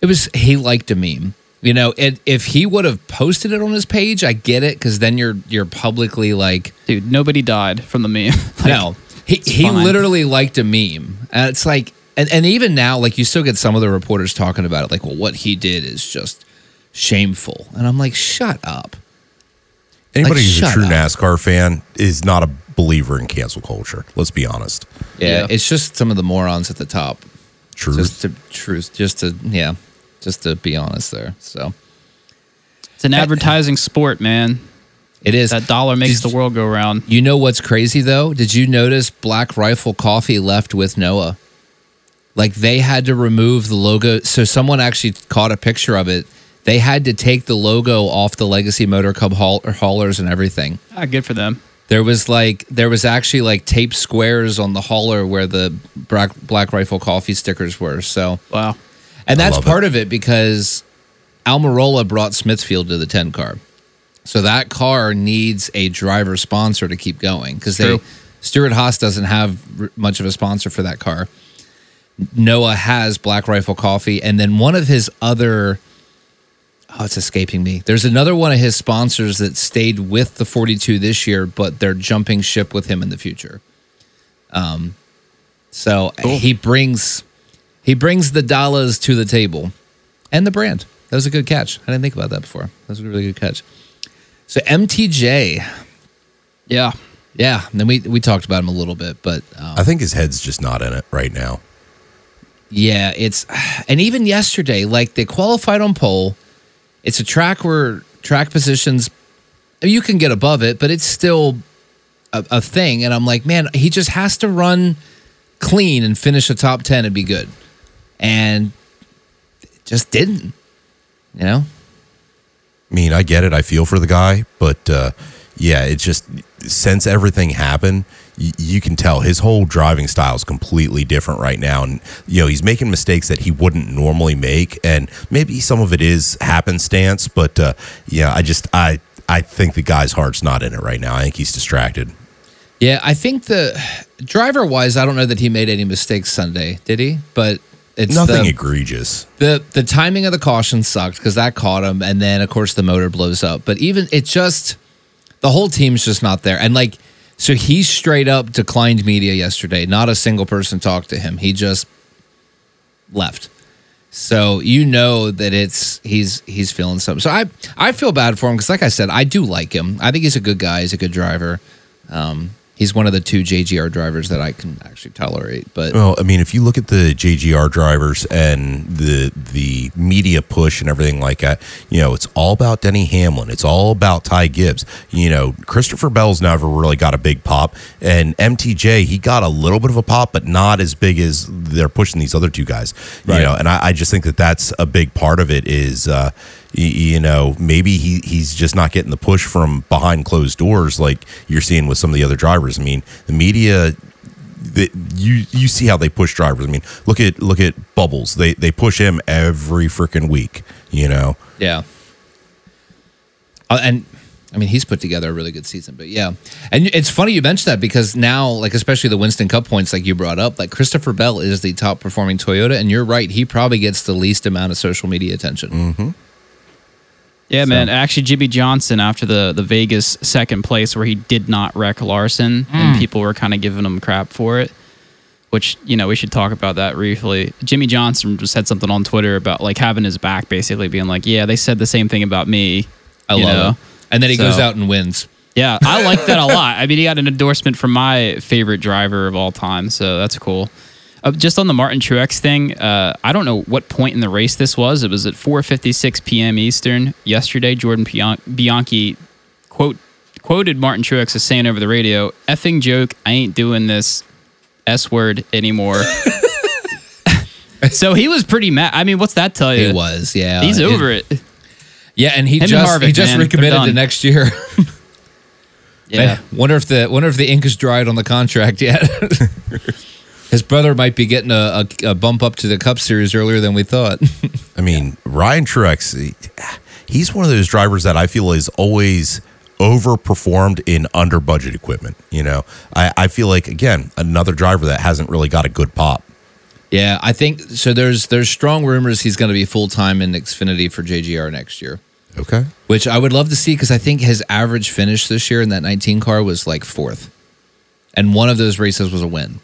it was he liked a meme. You know, it, if he would have posted it on his page, I get it cuz then you're you're publicly like
dude, nobody died from the meme. [LAUGHS] Like,
no. He he
fine.
literally liked a meme. And it's like and, and even now, like you still get some of the reporters talking about it, like, well, what he did is just shameful. And I'm like, shut up.
Anybody
Like,
who's a true
up.
NASCAR fan is not a believer in cancel culture. Let's be honest.
Yeah,
Yeah.
it's just some of the morons at the top.
Truth.
Just to truth, just to yeah, just to be honest there. So
It's an advertising sport, man.
It is.
That dollar makes
Did-
the world go round.
You know what's crazy though? Did you notice Black Rifle Coffee left with Noah? Like they had to remove the logo. So someone actually caught a picture of it. They had to take the logo off the Legacy Motor Club haul- haulers and everything.
Ah, good for them.
There was like there was actually like tape squares on the hauler where the Black, Black Rifle Coffee stickers were. So
Wow.
And that's
love
part of it because Almirola brought Smithfield to the 10 car. So that car needs a driver sponsor to keep going because they Stewart-Haas doesn't have r- much of a sponsor for that car. Noah has Black Rifle Coffee, and then one of his other oh, it's escaping me. There's another one of his sponsors that stayed with the 42 this year, but they're jumping ship with him in the future. Um, so he brings He brings the dollars to the table and the brand. That was a good catch. I didn't think about that before. That was a really good catch. So MTJ,
Yeah.
yeah. And then we we talked about him a little bit, but um,
I think his head's just not in it right now.
Yeah, it's and even yesterday, like they qualified on pole. It's a track where track positions you can get above it, but it's still a, a thing. And I'm like, man, he just has to run clean and finish a top ten and be good, and it just didn't. You know,
I mean, I get it. I feel for the guy, but uh, yeah, it's just since everything happened, y- you can tell his whole driving style is completely different right now, and you know he's making mistakes that he wouldn't normally make, and maybe some of it is happenstance, but uh, yeah, I just I I think the guy's heart's not in it right now. I think he's distracted.
yeah. I think the [SIGHS] driver wise, I don't know that he made any mistakes Sunday, did he? But it's
Nothing
the,
egregious.
the the timing of the caution sucked because that caught him, and then of course the motor blows up. But even it just the whole team's just not there, and like so he straight up declined media yesterday. Not a single person talked to him. He just left. So you know that it's he's he's feeling something. So I I feel bad for him because like I said, I do like him. I think he's a good guy. He's a good driver. Um, he's one of the two JGR drivers that I can actually tolerate. But
Well, I mean, if you look at the JGR drivers and the the media push and everything like that, you know, it's all about Denny Hamlin. It's all about Ty Gibbs. You know, Christopher Bell's never really got a big pop, and MTJ he got a little bit of a pop, but not as big as they're pushing these other two guys.
Right.
You know, and I, I just think that that's a big part of it. Is uh, you know maybe he he's just not getting the push from behind closed doors like you're seeing with some of the other drivers. I mean, the media that you you see how they push drivers. I mean, look at look at Bubbles. They they push him every freaking week. You know,
Yeah. Uh, and I mean, he's put together a really good season, but yeah. And it's funny you mentioned that because now, like, especially the Winston Cup points, like you brought up, like Christopher Bell is the top performing Toyota. And you're right. He probably gets the least amount of social media attention.
Yeah, man. Actually, Jimmie Johnson after the the Vegas second place where he did not wreck Larson, and mm. people were kind of giving him crap for it. Which you know we should talk about that briefly. Jimmie Johnson just said something on Twitter about like having his back, basically being like, "Yeah, they said the same thing about me."
I
you
love
know?
it. And then he
So-
goes out and wins.
Yeah, I like that a [LAUGHS] lot. I mean, he got an endorsement from my favorite driver of all time, so that's cool. Uh, just on the Martin Truex thing, uh, I don't know what point in the race this was. It was at 4:56 p.m. Eastern yesterday. Jordan Pian- Bianchi quote quoted Martin Truex as saying over the radio, "Effing joke, I ain't doing this s word anymore." [LAUGHS] so he was pretty mad. I mean, what's that tell you?
He was, yeah.
He's over it.
Yeah, and he
Him and
just
Harvick,
he just
man,
recommitted to next year. [LAUGHS]
Yeah.
wonder if the wonder if the ink is dried on the contract yet. [LAUGHS] His brother might be getting a, a, a bump up to the Cup Series earlier than we thought. [LAUGHS]
I mean Ryan Truex. he- He's one of those drivers that I feel is always overperformed in under budget equipment. You know, I, I feel like again another driver that hasn't really got a good pop.
Yeah, I think so. There's there's strong rumors he's going to be full time in Xfinity for JGR next year,
Okay.
which I would love to see because I think his average finish this year in that 19 car was like fourth, and one of those races was a win.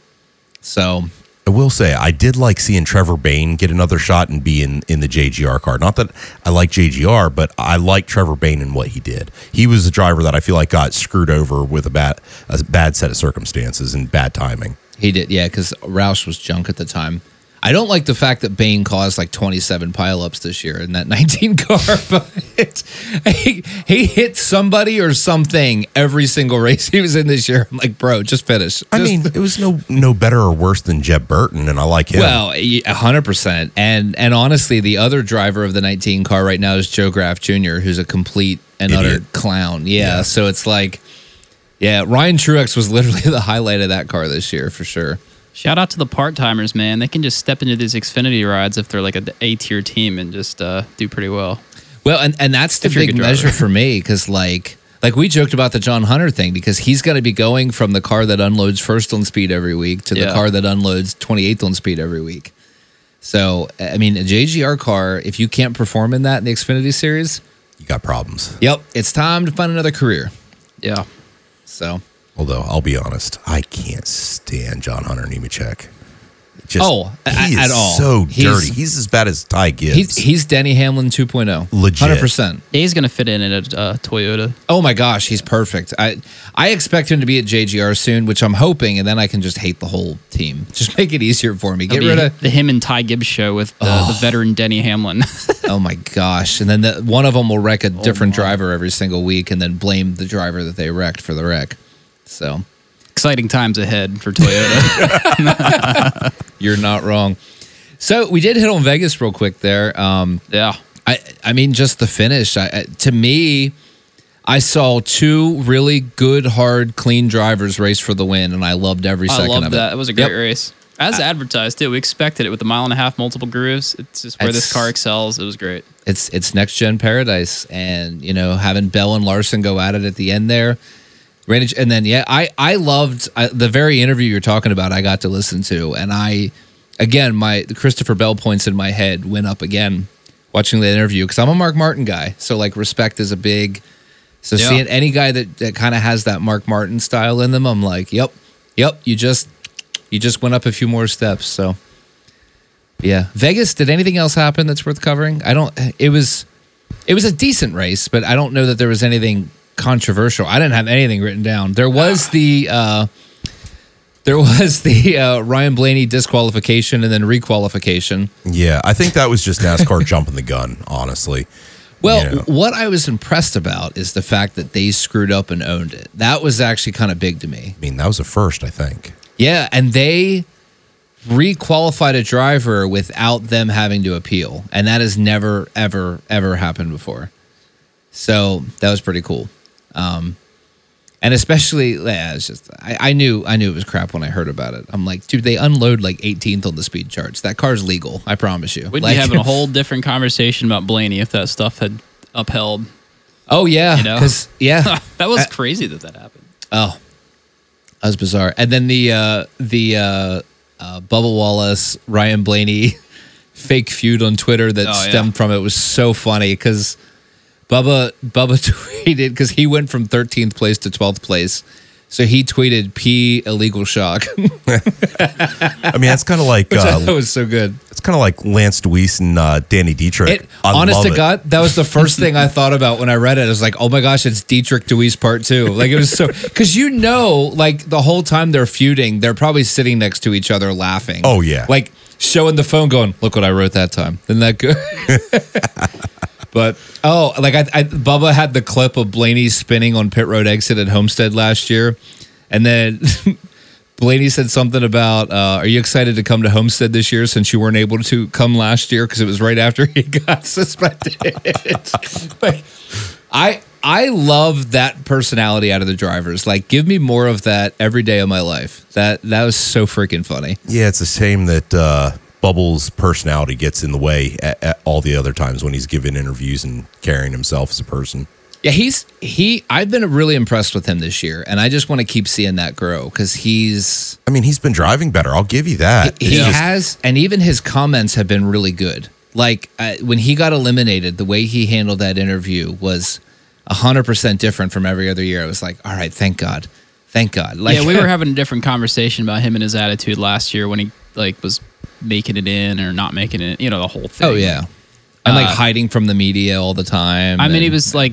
So
I will say I did like seeing Trevor Bayne get another shot and be in, in the JGR car. Not that I like JGR, but I like Trevor Bayne and what he did. He was a driver that I feel like got screwed over with a bad a bad set of circumstances and bad timing.
he did, yeah, because Roush was junk at the time. I don't like the fact that Bayne caused like 27 pileups this year in that [LAUGHS] 19 car, [LAUGHS] but he, he hit somebody or something every single race he was in this year. I'm like, bro, just finish.
I mean, it was no no better or worse than Jeb Burton, and I like him.
Well, a hundred percent, and and honestly, the other driver of the 19 car right now is Joe Graf Jr., who's a complete and
Idiot.
utter clown. Yeah,
Yeah.
so it's like, yeah, Ryan Truex was literally [LAUGHS] the highlight of that car this year for sure.
Shout out to the part timers, man. They can just step into these Xfinity rides if they're like a A tier team and just uh, do pretty well.
Well, and and that's the
If
big measure for me because like. Like we joked about the John Hunter thing because he's going to be going from the car that unloads first on speed every week to the car that unloads 28th on speed every week. So, I mean, a JGR car, if you can't perform in that in the Xfinity series,
you got problems.
Yep, it's time to find another career.
Yeah.
So
Although I'll be honest, I can't stand John Hunter Nemechek. Just,
Oh, a-
he is
at all.
so
He's-
dirty. He's as bad as Ty Gibbs.
He's he's Denny Hamlin 2.0.
Legit.
100%.
Yeah, he's gonna fit in at a uh, Toyota.
Oh my gosh, he's perfect. I I expect him to be at JGR soon, which I'm hoping, and then I can just hate the whole team. [LAUGHS] Just make it easier for me. Get rid of.
the him and Ty Gibbs show with the, the veteran Denny Hamlin. [LAUGHS]
Oh my gosh, and then the, one of them will wreck a
Oh
different driver every single week, and then blame the driver that they wrecked for the wreck. So
Exciting times ahead for Toyota. [LAUGHS]
you're not wrong. So we did hit on Vegas real quick there. Um,
yeah.
I I mean, just the finish. I, I- to me, I saw two really good, hard, clean drivers race for the win, and I loved every
I
second
love
of
that.
it.
It was a great
Yep.
race. As advertised too. We expected it with the mile and a half multiple grooves. It's just where
It's-
this car excels. It was great.
It's it's next gen paradise, and you know having Bell and Larson go at it at the end there. Range, and then yeah, I I loved I, the very interview you're talking about. I got to listen to, and I again my the Christopher Bell points in my head went up again watching the interview because I'm a Mark Martin guy, so like respect is a big. So
Yeah.
seeing any guy that that kind of has that Mark Martin style in them, I'm like, yep, yep, you just you just went up a few more steps. So yeah, Vegas. Did anything else happen that's worth covering? I don't. It was it was a decent race, but I don't know that there was anything controversial. I didn't have anything written down. There was the uh, there was the uh, Ryan Blaney disqualification and then requalification.
yeah, I think that was just NASCAR [LAUGHS] jumping the gun. Honestly,
Well,
You know.
what I was impressed about is the fact that they screwed up and owned it. That was actually kind of big to me.
I mean that was a first. I think.
Yeah, and they requalified a driver without them having to appeal, and that has never, ever, ever happened before. So that was pretty cool. Um, and especially, yeah, it's just I, I knew I knew it was crap when I heard about it. I'm like, dude, they unload like 18th on the speed charts. That car's legal. I promise you.
We'd
Like-
be having a [LAUGHS] whole different conversation about Blaney if that stuff had upheld.
oh yeah,
You know?
yeah, [LAUGHS]
that was
Uh,
crazy that that happened.
Oh, that was bizarre. And then the uh, the uh, uh, Bubba Wallace Ryan Blaney [LAUGHS] fake feud on Twitter that
Oh, yeah.
stemmed from it was so funny because Bubba Bubba [LAUGHS] tweeted because he went from 13th place to 12th place. So he tweeted P illegal shock. [LAUGHS]
I mean that's kind of like [LAUGHS] uh,
that was so good.
it's kind of like Lance Deweese and uh, Danny Dietrich.
It, honest to
it.
God, that was the first thing I thought about when I read it. I was like, oh my gosh, it's Dietrich Deweese part two. Like it was so because you know, like the whole time they're feuding, they're probably sitting next to each other laughing.
Oh, yeah.
like showing the phone, going, "Look what I wrote that time." Isn't that good? But oh, like I, I, Bubba had the clip of Blaney spinning on pit road exit at Homestead last year, and then. [LAUGHS] Blaney said something about, uh, "Are you excited to come to Homestead this year since you weren't able to come last year because it was right after [LAUGHS] he got suspended?" [LAUGHS] like, I I love that personality out of the drivers. Like, give me more of that every day of my life. That that was so freaking funny.
Yeah, it's a shame that uh, Bubbles' personality gets in the way at, at all the other times when he's giving interviews and carrying himself as a person.
Yeah, he's he. I've been really impressed with him this year, and I just want to keep seeing that grow because he's
I mean, he's been driving better. I'll give you that.
he
It's just-
has, and even his comments have been really good. Like uh, when he got eliminated, the way he handled that interview was hundred percent different from every other year. I was like, all right, thank God, thank God. Like,
yeah, we were having a different conversation about him and his attitude last year when he like was making it in or not making it. You know, the whole thing.
oh yeah, and like
Uh,
hiding from the media all the time.
I mean, he was like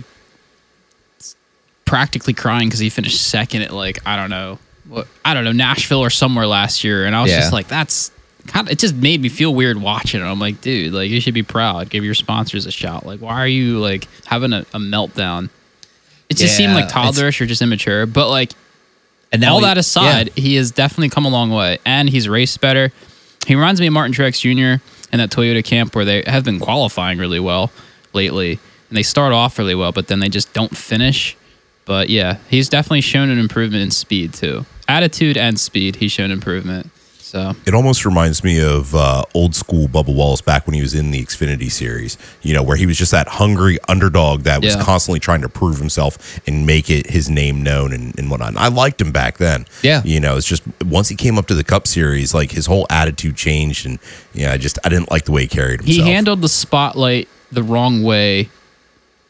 practically crying because he finished second at like I don't know what I don't know Nashville or somewhere last year, and I was
Yeah.
just like, that's kind of it. Just made me feel weird watching it. I'm like, dude, like you should be proud. Give your sponsors a shout. Like, why are you like having a, a meltdown? It just seemed like toddlerish or just immature. But like
and now
all
he-
that aside,
yeah.
he has definitely come a long way, and he's raced better. He reminds me of Martin Truex Jr. in that Toyota camp where they have been qualifying really well lately, and they start off really well, but then they just don't finish. But yeah, he's definitely shown an improvement in speed too, attitude and speed. He's shown improvement. So
It almost reminds me of uh, old school Bubba Wallace back when he was in the Xfinity series, you know, where he was just that hungry underdog that was
Yeah.
constantly trying to prove himself and make it his name known and, and whatnot. And I liked him back then.
Yeah.
You know, it's just once he came up to the Cup series, like his whole attitude changed. And, yeah, I just, I didn't like the way he carried himself.
he handled the spotlight the wrong way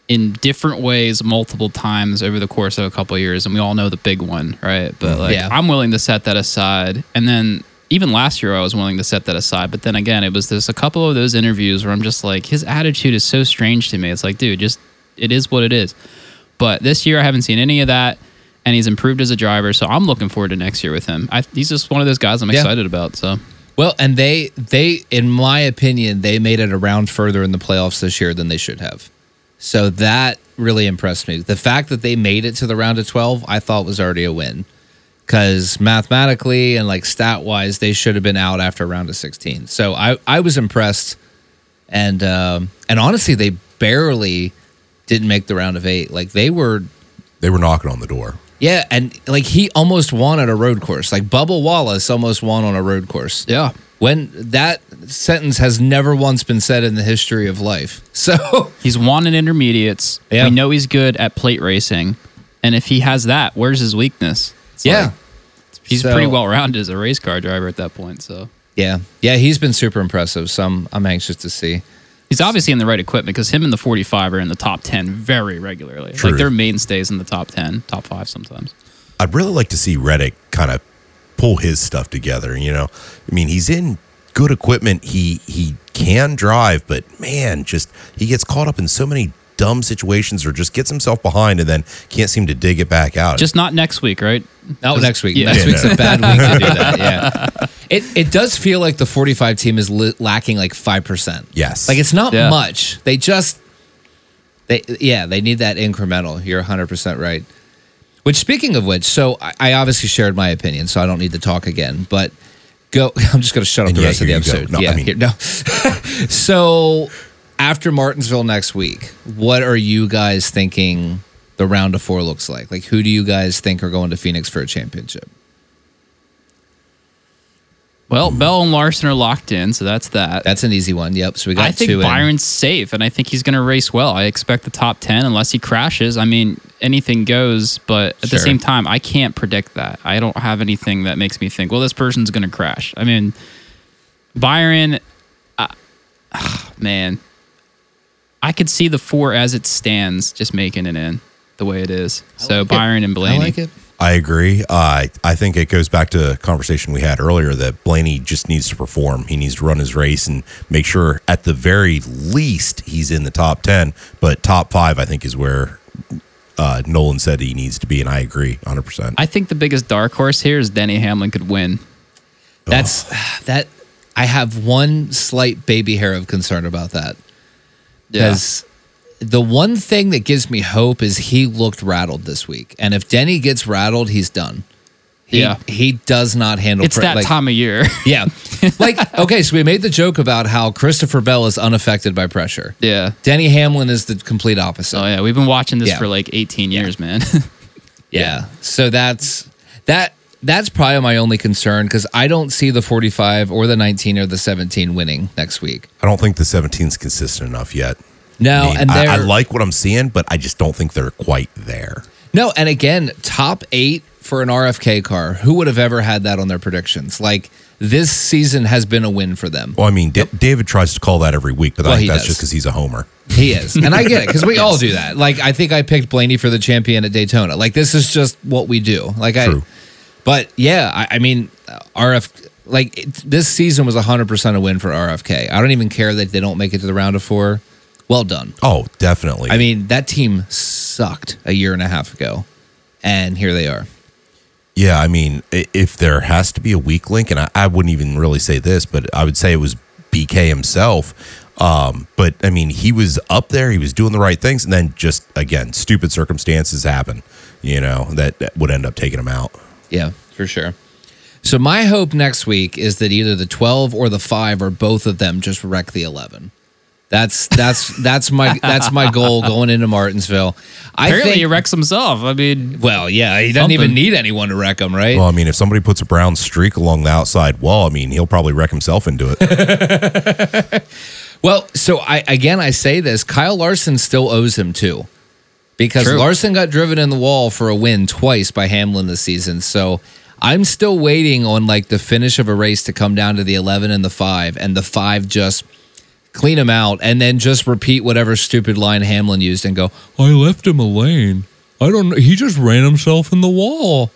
in different ways multiple times over the course of a couple of years and we all know the big one right but like
Yeah.
i'm willing to set that aside and then even last year I was willing to set that aside. But then again, it was there's a couple of those interviews where I'm just like, his attitude is so strange to me. It's like, dude, just it is what it is. But this year I haven't seen any of that, and he's improved as a driver. So I'm looking forward to next year with him. I, he's just one of those guys I'm
Yeah.
excited about. So
Well, and they they in my opinion, they made it a round further in the playoffs this year than they should have. So that really impressed me. The fact that they made it to the round of 12, I thought was already a win. Cuz mathematically and like stat wise, they should have been out after a round of 16. So I I was impressed and um and honestly, they barely didn't make the round of 8. Like they were
They were knocking on the door.
yeah, and like he almost won at a road course. Like Bubble Wallace almost won on a road course.
yeah,
When that sentence has never once been said in the history of life. [LAUGHS] So
he's won in intermediates.
Yeah.
We know he's good at plate racing, and if he has that, where's his weakness? It's
yeah,
like, he's
So-
pretty well rounded as a race car driver at that point. So
yeah, yeah. He's been super impressive. So I'm I'm anxious to see.
He's obviously in the right equipment because him and the 45 are in the top 10 very regularly.
True.
Like they're mainstays in the top 10, top five sometimes.
I'd really like to see Reddick kind of pull his stuff together. You know, I mean, he's in good equipment. He he can drive, but man, just he gets caught up in so many dumb situations, or just gets himself behind and then can't seem to dig it back out.
Just not next week, right?
No, next week.
Yeah.
Next
Yeah,
week's
no.
a bad week to do that. [LAUGHS] Yeah, it it does feel like the 45 team is li- lacking like five percent.
yes,
Like it's not
Yeah.
much. They just they yeah, they need that incremental. You're 100% right. Which speaking of which, so I, I obviously shared my opinion, so I don't need to talk again, but go [LAUGHS] I'm just going to shut up
And
the
yeah,
rest of the
here you go.
episode.
No,
yeah,
I mean-
here- no. [LAUGHS] so after Martinsville next week, what are you guys thinking the round of 4 looks like? Like who do you guys think are going to Phoenix for a championship?
Well, Bell and Larson are locked in, so that's that.
That's an easy one. Yep. So we got
I think
two in.
Byron's safe, and I think he's going to race well. I expect the top 10 unless he crashes. I mean, anything goes, but at
Sure.
the same time, I can't predict that. I don't have anything that makes me think, well, this person's going to crash. I mean, Byron, uh, [SIGHS] man, I could see the four as it stands just making it in the way it is. So
like it.
Byron and Blaney.
I like it.
I agree. Uh, I think it goes back to a conversation we had earlier that Blaney just needs to perform. He needs to run his race and make sure, at the very least, he's in the top 10. But top five, I think, is where uh, Nolan said he needs to be. And I agree 100%.
I think the biggest dark horse here is Denny Hamlin could win.
That's that. I have one slight baby hair of concern about that because the one thing that gives me hope is he looked rattled this week, and if Denny gets rattled, he's done. He,
Yeah.
he does not handle. Pressure.
It's
pre-
that
like-
time of year. [LAUGHS]
Yeah, like okay, so we made the joke about how Christopher Bell is unaffected by pressure.
yeah.
Denny Hamlin is the complete opposite.
Oh yeah, we've been watching this
Yeah.
for like 18 years, man. [LAUGHS]
Yeah. So that's that that's probably my only concern because I don't see the 45 or the 19 or the 17 winning next week.
I don't think the 17's consistent enough yet.
No,
I mean,
and
I, I like what I'm seeing, but I just don't think they're quite there.
no, and again, top eight for an RFK car. Who would have ever had that on their predictions? Like this season has been a win for them.
Well, I mean, Da- David tries to call that every week, but
Well,
I think that's
does.
just because he's a homer.
He is, and I get it because we [LAUGHS] all do that. Like I think I picked Blaney for the champion at Daytona. Like this is just what we do. Like I,
True.
But yeah, I, I mean, uh, RF. Like it, this season was 100% a win for RFK. I don't even care that they don't make it to the round of four. Well done.
Oh, definitely.
I mean, that team sucked a year and a half ago, and here they are.
Yeah, I mean, if there has to be a weak link, and I, I wouldn't even really say this, but I would say it was BK himself. Um, but I mean, he was up there, he was doing the right things, and then just again, stupid circumstances happen, you know, that, that would end up taking him out.
Yeah, for sure. So my hope next week is that either the 12 or the 5 or both of them just wreck the 11. That's that's that's my that's my goal going into Martinsville. I
Apparently,
think
he wrecks himself. I mean,
well, yeah, he doesn't even need anyone to wreck him, right?
Well, I mean, if somebody puts a brown streak along the outside wall, I mean, he'll probably wreck himself into it. [LAUGHS] [LAUGHS]
Well, so I again I say this, Kyle Larson still owes him too. Because
True.
Larson got driven in the wall for a win twice by Hamlin this season. So I'm still waiting on like the finish of a race to come down to the 11 and the 5 and the 5 just clean him out and then just repeat whatever stupid line Hamlin used and go, "I left him a lane. I don't know. He just ran himself in the wall."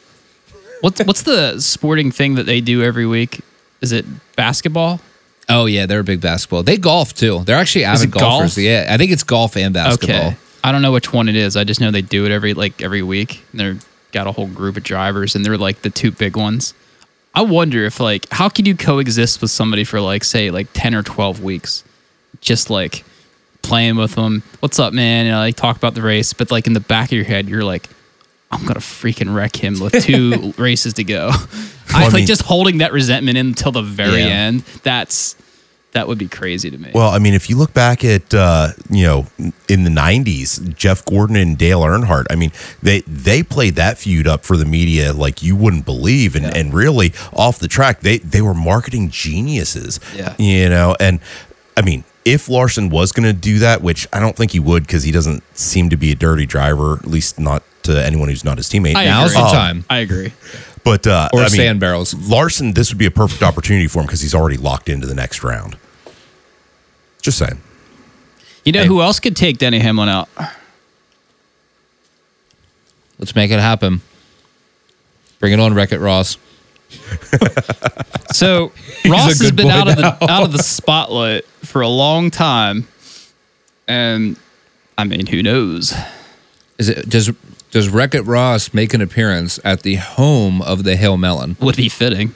what's what's the sporting thing that they do every week? is it basketball?
Oh yeah, they're a big basketball. They golf too. They're actually avid
it golf?
golfers. Yeah, I think it's golf and basketball.
Okay. I don't know which one it is. I just know they do it every like every week. And they're got a whole group of drivers and they're like the two big ones. I wonder if like how can you coexist with somebody for like say like 10 or 12 weeks just like playing with them. What's up, man? You know, like talk about the race, but like in the back of your head you're like I'm going to freaking wreck him with two [LAUGHS] races to go. I
I
like just holding that resentment in until the very
Yeah.
end. That's that would be crazy to me.
Well, I mean, if you look back at uh, you know in the '90s, Jeff Gordon and Dale Earnhardt. I mean, they they played that feud up for the media like you wouldn't believe, and and really off the track, they they were marketing geniuses.
Yeah.
you know, and I mean. If Larson was going to do that, which I don't think he would because he doesn't seem to be a dirty driver, at least not to anyone who's not his teammate.
I
Now's
agree.
the time.
I agree.
But uh,
Or
I mean,
sand barrels.
Larson, this would be a perfect opportunity for him because he's already locked into the next round. Just saying.
You know who else could take Denny Hamlin out?
Let's make it happen. Bring it on, Wreck It Ross.
So [LAUGHS] Ross has been
boy
out of the out of the spotlight for a long time, and I mean, who knows?
Is it does does Wreck It Ross make an appearance at the home of the Hail Melon?
Would be fitting.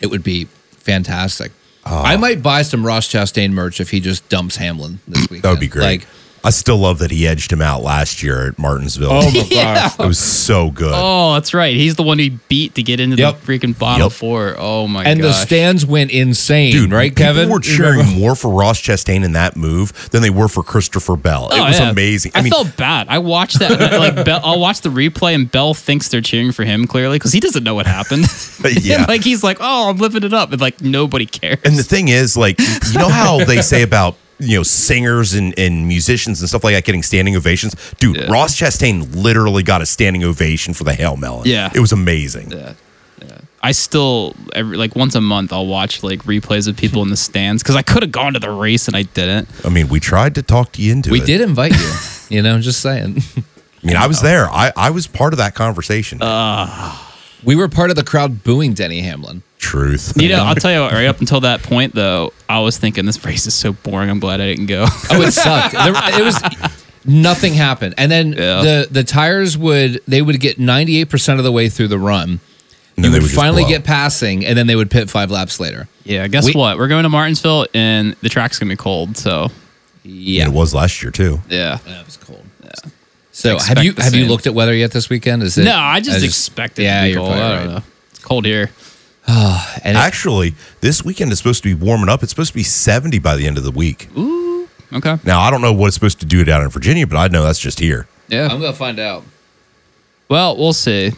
It would be fantastic. I might buy some Ross Chastain merch if he just dumps Hamlin this week.
That would be great.
Like,
I still love that he edged him out last year at Martinsville.
oh my [LAUGHS] gosh.
it was so good.
Oh, that's right. He's the one he beat to get into
Yep.
the freaking bottle
Yep.
four. Oh my God.
And the stands went insane,
Dude,
right,
people
Kevin?
were cheering more for Ross Chastain in that move than they were for Christopher Bell. It
Oh,
was
yeah.
amazing.
I, felt bad. I watched that. [LAUGHS] like, Bell, I'll watch the replay, and Bell thinks they're cheering for him clearly because he doesn't know what happened. [LAUGHS]
Yeah.
like he's like, "Oh, I'm living it up," and like nobody cares.
And the thing is, like, you know how they say about you know singers and, and musicians and stuff like that getting standing ovations, dude.
Yeah.
Ross Chastain literally got a standing ovation for the Hail Melon.
Yeah.
it was amazing.
Yeah, yeah. I still every like once a month I'll watch like replays of people in the stands because I could have gone to the race and I didn't.
I mean, we tried to talk you into
we
it.
We did invite you. You know, just saying.
I mean, I was there. I, I was part of that conversation.
We were part of the crowd booing Denny Hamlin.
Truth.
You know, I'll tell you what. Right up until that point, though, I was thinking this race is so boring. I'm glad I didn't go.
Oh, it [LAUGHS] sucked. There, it was nothing happened, and then
Yeah.
the the tires would they would get ninety eight percent of the way through the run.
And
You would
would
finally get passing, and then they would pit five laps later.
yeah, guess
We-
what? We're going to Martinsville, and the track's gonna be cold. So
Yeah,
It was last year too.
yeah.
Yeah, it was cold. Yeah. So
Expect
have you
the
have you looked at weather yet this weekend? Is it?
No, I just expect it
Yeah,
to be
you're
cold.
probably
I don't
right.
know. It's cold here. [SIGHS]
And it-
Actually, this weekend is supposed to be warming up. It's supposed to be 70 by the end of the week.
Ooh, okay.
Now, I don't know what it's supposed to do down in Virginia, but I know that's just here.
Yeah.
I'm gonna find out.
Well, we'll see.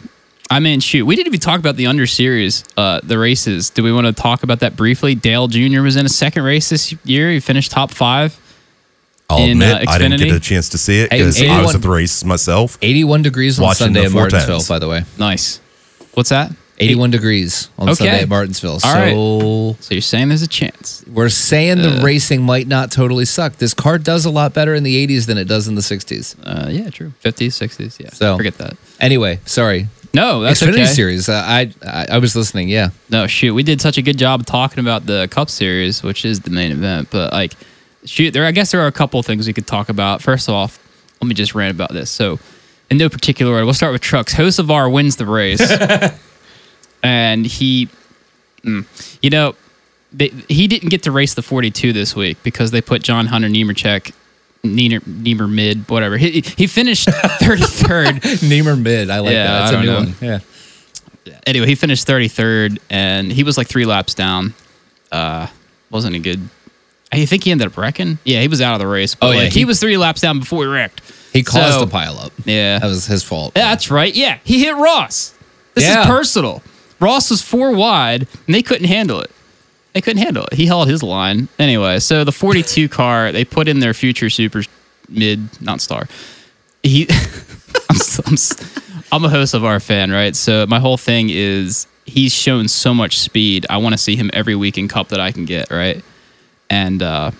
I mean, shoot, we didn't even talk about the under series, uh, the races. Do we want to talk about that briefly? Dale Jr. was in a second race this year. He finished top five.
I'll
In, uh,
admit, I didn't get a chance to see it because I was
81
at the races myself.
81 degrees on
Watching
Sunday
the
at
410s.
Martinsville. By the way,
Nice. What's that?
81 degrees on
Okay.
Sunday at Martinsville.
All
so
So you're saying there's a chance?
we're saying the
Uh.
racing might not totally suck. This car does a lot better in the 80s than it does in the 60s.
Uh, yeah, true. 50s, 60s. Yeah.
So-
forget that.
Anyway, sorry.
No, that's
Xfinity
okay.
series. Uh, I, I I was listening. Yeah.
No, shoot, we did such a good job talking about the Cup Series, which is the main event. But like, shoot, there. I guess there are a couple of things we could talk about. First off, let me just rant about this. So, in no particular order, we'll start with trucks. Hocevar wins the race, [LAUGHS] and he, mm, you know, they, he didn't get to race the 42 this week because they put John Hunter Nemechek. Niemer, Niemer mid, whatever. He, he finished [LAUGHS] 33rd.
Niemer mid. I like
Yeah,
that. That's
I
a new
know.
one. Yeah.
anyway, he finished 33rd, and he was like three laps down. Uh, wasn't a good. I think he ended up wrecking. Yeah, he was out of the race. But
Oh, yeah,
like, he,
he-
was three laps down before he wrecked.
He caused
So-
the pile up.
Yeah,
That was his fault.
Yeah, that's right. Yeah, he hit Ross. This
Yeah.
is personal. Ross was four wide, and they couldn't handle it. They couldn't handle it. He held his line anyway. So the 42 [LAUGHS] car, they put in their future super mid, not star. He, [LAUGHS] I'm, I'm, I'm a Hocevar fan, right? So my whole thing is he's shown so much speed. I want to see him every week in Cup that I can get, right? And uh,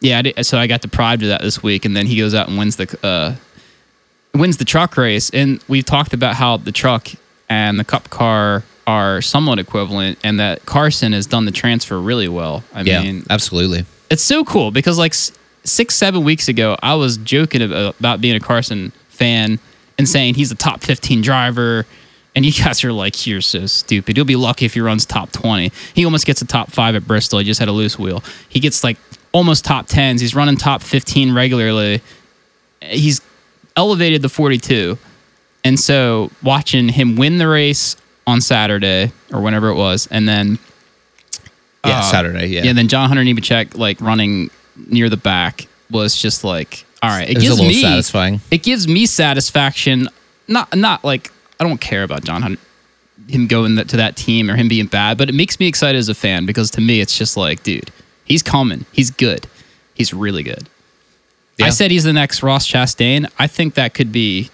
yeah, I did, so I got deprived of that this week, and then he goes out and wins the uh, wins the truck race. And we've talked about how the truck and the cup car are somewhat equivalent, and that Carson has done the transfer really well. I
Yeah,
mean,
absolutely.
it's so cool because like six, seven weeks ago, I was joking uh, about being a Carson fan and saying he's a top 15 driver. And you [LAUGHS] guys are like, you're so stupid. You'll be lucky if he runs top 20. He almost gets a top five at Bristol. He just had a loose wheel. He gets like almost top 10s. He's running top 15 regularly. He's elevated the 42. And so watching him win the race on Saturday or whenever it was, and then
Yeah,
uh,
Saturday. Yeah.
yeah, then John Hunter Nemechek like running near the back was just like, all right, it
It
gives
little
me
satisfying.
It gives me satisfaction. Not not like I don't care about John Hunter, him going to that team or him being bad, but it makes me excited as a fan because to me it's just like, dude, he's coming. He's good. He's really good.
Yeah.
I said he's the next Ross Chastain. I think that could be.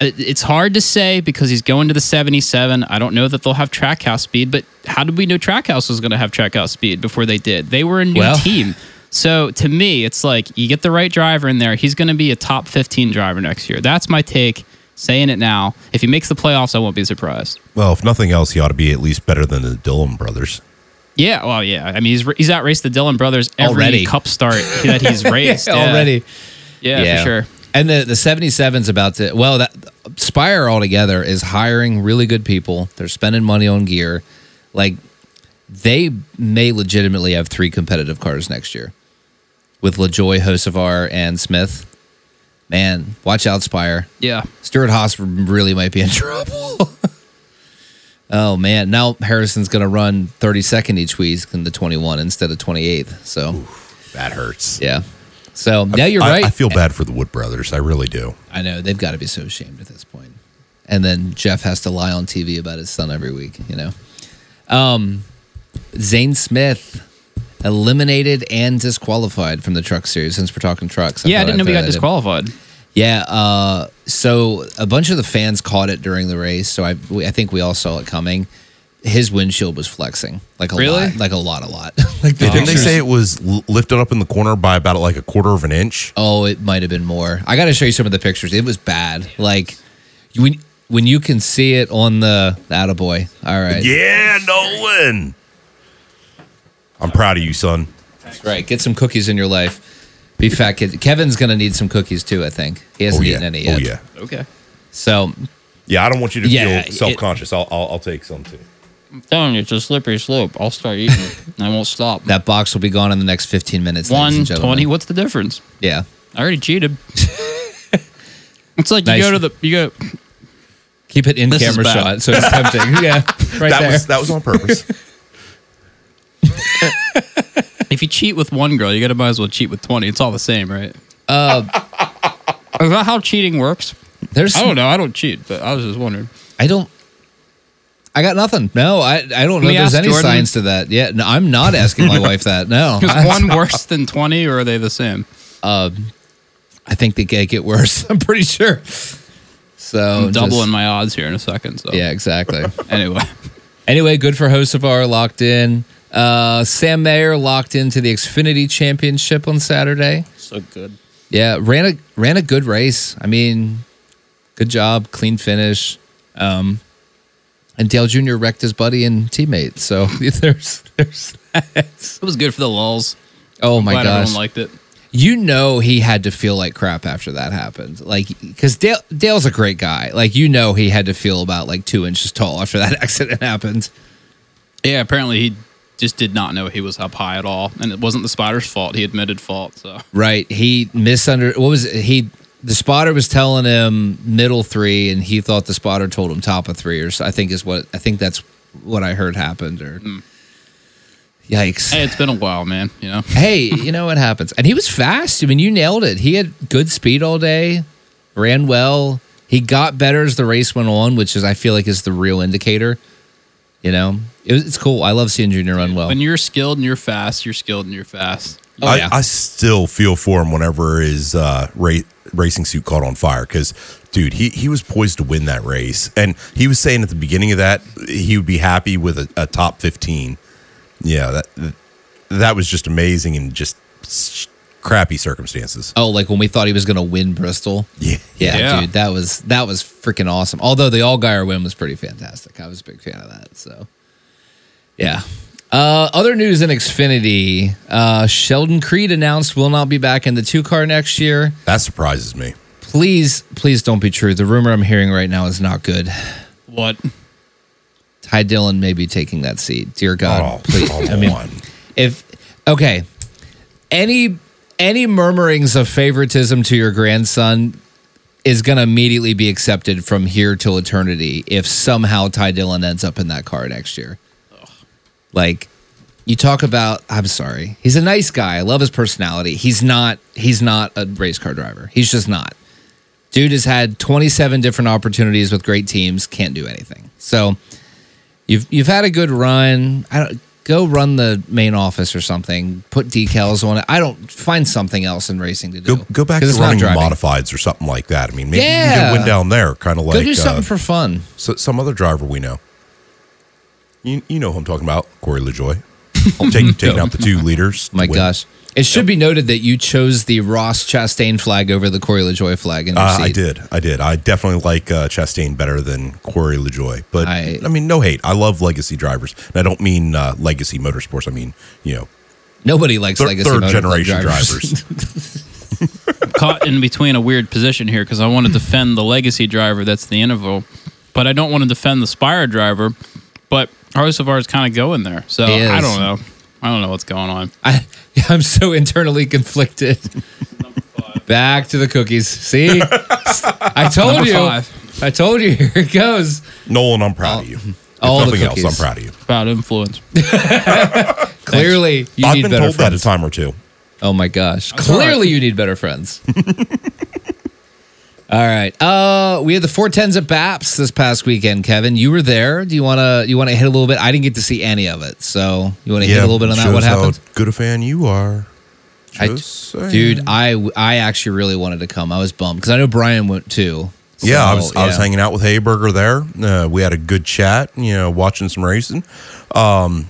It- It's hard to say because he's going to the 77. I don't know that they'll have trackhouse speed, but how did we know trackhouse was going to have trackhouse speed before they did? They were a new
Well-
team. So to me, it's like you get the right driver in there. He's going to be a top 15 driver next year. That's my take. Saying it now. If he makes the playoffs, I won't be surprised.
Well, if nothing else, he ought to be at least better than the Dillon brothers.
Yeah, well, yeah. I mean, he's he's outraced the Dillon brothers every
Already.
cup start that he's [LAUGHS] raced. yeah.
already.
Yeah, for sure.
And the the 77's about to well that Spire altogether is hiring really good people. They're spending money on gear. Like they may legitimately have three competitive cars next year. With LaJoie, Hocevar, and Smith. Man, watch out, Spire.
Yeah.
Stewart-Haas really might be in [LAUGHS] trouble. oh man, now Harrison's going to run 32nd each week in the 21 instead of 28th. So
That hurts.
yeah. So yeah, you're
I,
right.
I feel bad for the Wood brothers. I really do.
I know they've got to be so ashamed at this point. And then Jeff has to lie on TV about his son every week. You know, um, Zane Smith eliminated and disqualified from the truck series. Since we're talking trucks,
yeah, I didn't know
I'd
we
throw
got
that in.
disqualified.
Yeah. Uh, so a bunch of the fans caught it during the race. So I, we, I think we all saw it coming. His windshield was flexing like a
Really?
lot, like a lot, a lot. [LAUGHS] like the
Didn't they
pictures-
say it was l- lifted up in the corner by about like a quarter of an inch?
Oh, it might have been more. I got to show you some of the pictures. It was bad. Like when when you can see it on the Attaboy. All right.
Yeah, Nolan. I'm proud of you, son.
That's right. Get some cookies in your life. Be fat kid. Kevin's gonna need some cookies too. I think he hasn't
oh yeah.
eaten any oh, yet.
Oh yeah.
Okay.
So
Yeah, I don't want you to
Yeah,
feel self conscious. I'll, I'll I'll take some too.
I'm telling you, it's a slippery slope. I'll start eating it. and I won't stop.
that box will be gone in the next fifteen minutes. ladies
One
and gentlemen.
twenty. What's the difference?
Yeah.
I already cheated. [LAUGHS] it's like
Nice.
you go to the you go.
Keep it in
This is
camera
bad.
shot, so it's tempting. [LAUGHS] yeah. Right
that
there.
was that was on purpose. [LAUGHS]
If you cheat with one girl, you gotta might as well cheat with twenty. It's all the same, right? Uh, is that how cheating works?
There's.
I don't know. I don't cheat, but I was just wondering.
I don't. I got nothing. No, I. I don't know if there's any
Jordan?
science to that. Yeah. No, I'm not asking my wife that. No. [LAUGHS]
Is [LAUGHS] one worse than twenty, or are they the same?
I think they get get worse. [LAUGHS] I'm pretty sure. So
I'm
just-
doubling my odds here in a second. So
Yeah, exactly.
Anyway,
anyway, good for Hocevar locked in. Uh, Sam Mayer locked into the Xfinity Championship on Saturday.
so good.
Yeah, ran a ran a good race. I mean, good job, clean finish. Um, and Dale Jr. wrecked his buddy and teammate. So [LAUGHS] there's there's that.
It was good for the lulls.
Oh my
Glad
gosh.
everyone liked it.
you know he had to feel like crap after that happened. Like, because Dale Dale's a great guy. Like, you know, he had to feel about like two inches tall after that [LAUGHS] accident happened.
Yeah, apparently he just did not know he was up high at all, and it wasn't the spider's fault. He admitted fault. So
Right? He misunder. What was it? he? The spotter was telling him middle three, and he thought the spotter told him top of three, or so, I think is what I think that's what I heard happened. Or yikes!
hey, it's been a while, man. You know.
hey, you know what happens? And he was fast. I mean, you nailed it. He had good speed all day, ran well. He got better as the race went on, which is I feel like is the real indicator. You know, it was, it's cool. I love seeing Junior run well.
When you're skilled and you're fast, you're skilled and you're fast.
Oh,
I,
yeah.
I still feel for him whenever his uh, ra- racing suit caught on fire because, dude, he, he was poised to win that race. And he was saying at the beginning of that, he would be happy with a, a top 15. Yeah, that that was just amazing and just crappy circumstances.
Oh, like when we thought he was going to win Bristol.
Yeah.
Yeah,
Yeah.
dude, that was that was freaking awesome. Although the all Allgaier win was pretty fantastic. I was a big fan of that. So, yeah. Uh, other news in Xfinity: uh, Sheldon Creed announced will not be back in the two car next year.
That surprises me.
Please, please don't be true. The rumor I'm hearing right now is not good.
What?
Ty Dillon may be taking that seat. Dear God,
oh,
please.
come
I mean,
on.
if okay, any any murmurings of favoritism to your grandson is going to immediately be accepted from here till eternity if somehow Ty Dillon ends up in that car next year. Like you talk about I'm sorry. He's a nice guy. I love his personality. He's not he's not a race car driver. He's just not. Dude has had 27 different opportunities with great teams, can't do anything. So you've you've had a good run. I don't go run the main office or something. Put decals on it. I don't find something else in racing to do.
Go go back to running modifieds or something like that. I mean, maybe you
Yeah.
can win down there, kind of like
Go do something
uh,
for fun.
so, some other driver we know. You you know who I'm talking about, Corey LaJoie. I'll [LAUGHS] take, taking out the two leaders.
My gosh. It should be noted that you chose the Ross Chastain flag over the Corey LaJoie flag in your
Uh,
seat.
I did. I did. I definitely like uh, Chastain better than Corey LaJoie. But
I-
I, mean, no hate. I love legacy drivers. And I don't mean uh, legacy motorsports. I mean, you know,
Nobody likes
thir-
legacy
third generation
drivers. [LAUGHS]
drivers.
Caught in between a weird position here because I want to defend the legacy driver that's the interval, but I don't want to defend the Spire driver. But Hocevar is kind of going there, so
He
I don't know. I don't know what's going on.
I, [LAUGHS] I'm so internally conflicted. Back to the cookies. See, I told
Number
you.
five.
I told you. [LAUGHS] Here it goes.
Nolan, I'm proud of oh. you. If
all the
nothing else, I'm
cookies.
proud of you.
About influence. [LAUGHS]
Clearly, you
I've
need
been
better
told that a
friends.
time or two.
Oh my gosh!
That's all
Clearly,
right.
you need better friends. All right. Uh, we had the four tens at BAPS this past weekend. Kevin, you were there. Do you want to you want to hit a little bit? I didn't get to see any of it, so you want to hit a little bit on that? What happened?
How good a fan you are.
I-
Just saying.
Dude, I I actually really wanted to come. I was bummed because I know Brian went too.
Yeah, I
So,
was I was hanging out with Hayberger there. Uh, we had a good chat, you know, watching some racing. Um,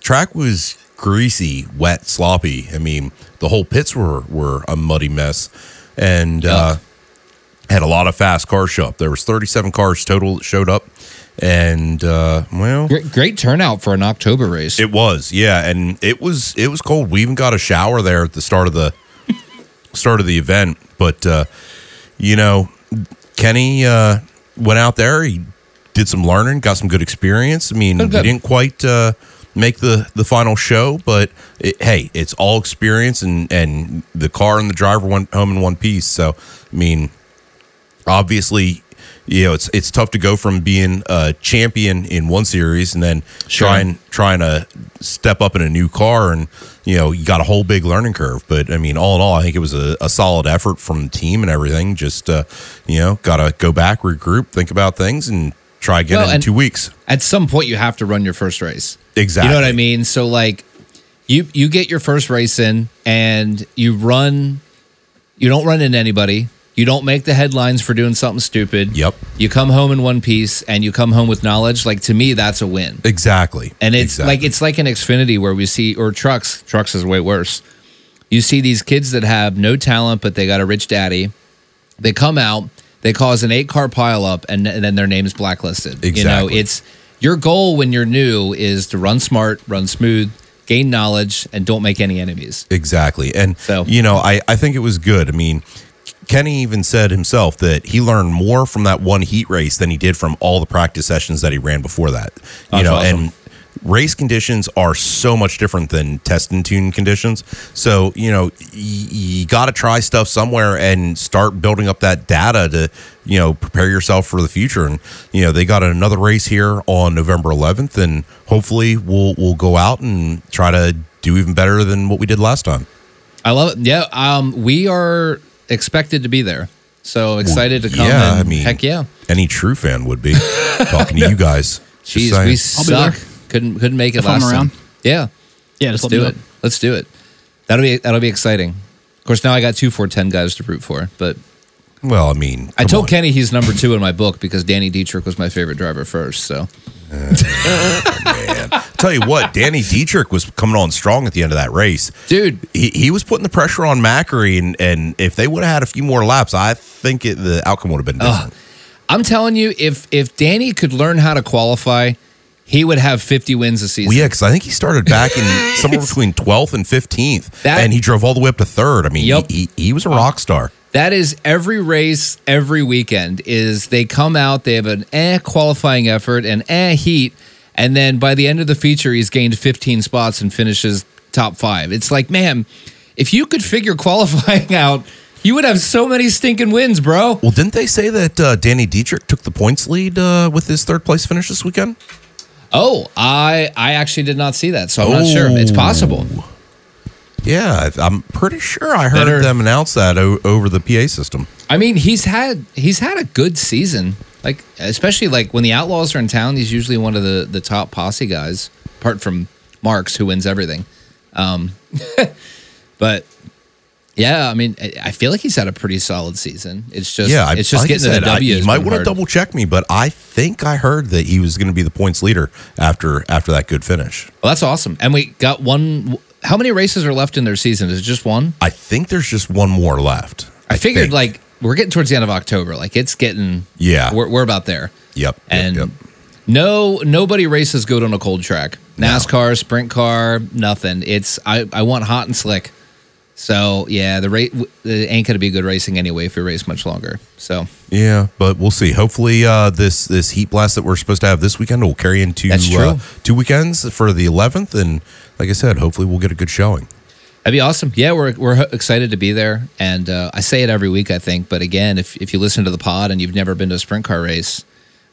track was greasy, wet, sloppy. I mean, the whole pits were were a muddy mess, and uh, had a lot of fast cars show up. There was 37 cars total that showed up, and uh, well,
Great, great turnout for an October race.
it was, yeah, and it was it was cold. We even got a shower there at the start of the start of the event. But uh, you know, Kenny uh, went out there. He did some learning, got some good experience. I mean,
Oh,
we didn't quite uh, make the the final show, but it, hey, it's all experience, and and the car and the driver went home in one piece. So, I mean, obviously you know it's it's tough to go from being a champion in one series and then
Sure.
trying trying to step up in a new car and you know you got a whole big learning curve but i mean all in all i think it was a, a solid effort from the team and everything just uh you know gotta go back regroup think about things and try again
Well,
in two weeks
At some point, you have to run your first race.
exactly
You know what I mean? So like you you get your first race in and you run you don't run into anybody. You don't make the headlines for doing something stupid.
Yep.
You come home in one piece and you come home with knowledge. Like to me, that's a win.
exactly
And it's
Exactly.
like it's like an Xfinity where we see or trucks. Trucks is way worse. You see these kids that have no talent, but they got a rich daddy. They come out, they cause an eight car pileup, and, and then their name's blacklisted. You know,
Exactly.
it's your goal when you're new is to run smart, run smooth, gain knowledge, and don't make any enemies.
Exactly. And
So-
you know, I, I think it was good. I mean, Kenny even said himself that he learned more from that one heat race than he did from all the practice sessions that he ran before that. You know,
awesome.
and race conditions are so much different than test and tune conditions. So, you know, y- you got to try stuff somewhere and start building up that data to, you know, prepare yourself for the future. And, you know, they got another race here on November 11th and hopefully we'll we'll go out and try to do even better than what we did last time.
I love it. Yeah, um, we are expected to be there. So excited to come.
yeah,
and
I mean,
heck yeah.
Any true fan would be [LAUGHS] talking to you guys. Just
Jeez, we
saying.
I'll be
suck. Couldn't couldn't make it
If I'm
last
around.
time. Yeah.
Yeah, just
Let's do
know.
it. Let's do it. That'll be that'll be exciting. Of course, now I got two four ten guys to root for, but
Well, I mean,
I told
on.
Kenny he's number two in my book because Danny Dietrich was my favorite driver first. So oh,
Tell you what, Danny Dietrich was coming on strong at the end of that race.
dude,
He, he was putting the pressure on Macri, and, and if they would have had a few more laps, I think it, the outcome would have been different.
I'm telling you, if if Danny could learn how to qualify, he would have 50 wins a season.
Well, yeah, because I think he started back in [LAUGHS] somewhere between 12th and 15th,
That-
and he drove all the way up to third. I mean,
Yep.
he, he, he was a rock star.
That is every race, every weekend. Is they come out, they have an eh qualifying effort and eh heat, and then by the end of the feature, he's gained 15 spots and finishes top five. It's like, man, if you could figure [LAUGHS] qualifying out, you would have so many stinking wins, bro.
Well, didn't they say that uh, Danny Dietrich took the points lead uh, with his third place finish this weekend?
Oh, I I actually did not see that, so I'm not sure. It's possible.
Yeah, I'm pretty sure I heard
Better-
them announce that o- over the PA system.
I mean, he's had he's had a good season. Like especially like when the Outlaws are in town, he's usually one of the the top posse guys, apart from Marks who wins everything. Um, [LAUGHS] but yeah, I mean, I I feel like he's had a pretty solid season. It's just
yeah, I-
it's just
like I
getting to
said,
the
I-
W.
You might want to double check me, but I think I heard that he was going to be the points leader after after that good finish.
Well, that's awesome. And we got one. How many races are left in their season? Is it just one?
I think there's just one more left.
I figured
think.
like we're getting towards the end of October. Like it's getting
Yeah.
we're we're about there.
Yep, yep,
and
yep.
no nobody races good on a cold track nascar sprint car nothing it's i i want hot and slick so yeah the rate it ain't gonna be good racing anyway if we race much longer so
Yeah, but we'll see. Hopefully, uh, this this heat blast that we're supposed to have this weekend will carry into Uh, two weekends for the 11th, and like I said, hopefully we'll get a good showing.
that'd be awesome yeah we're we're excited to be there and uh, i say it every week i think but again if if you listen to the pod and you've never been to a sprint car race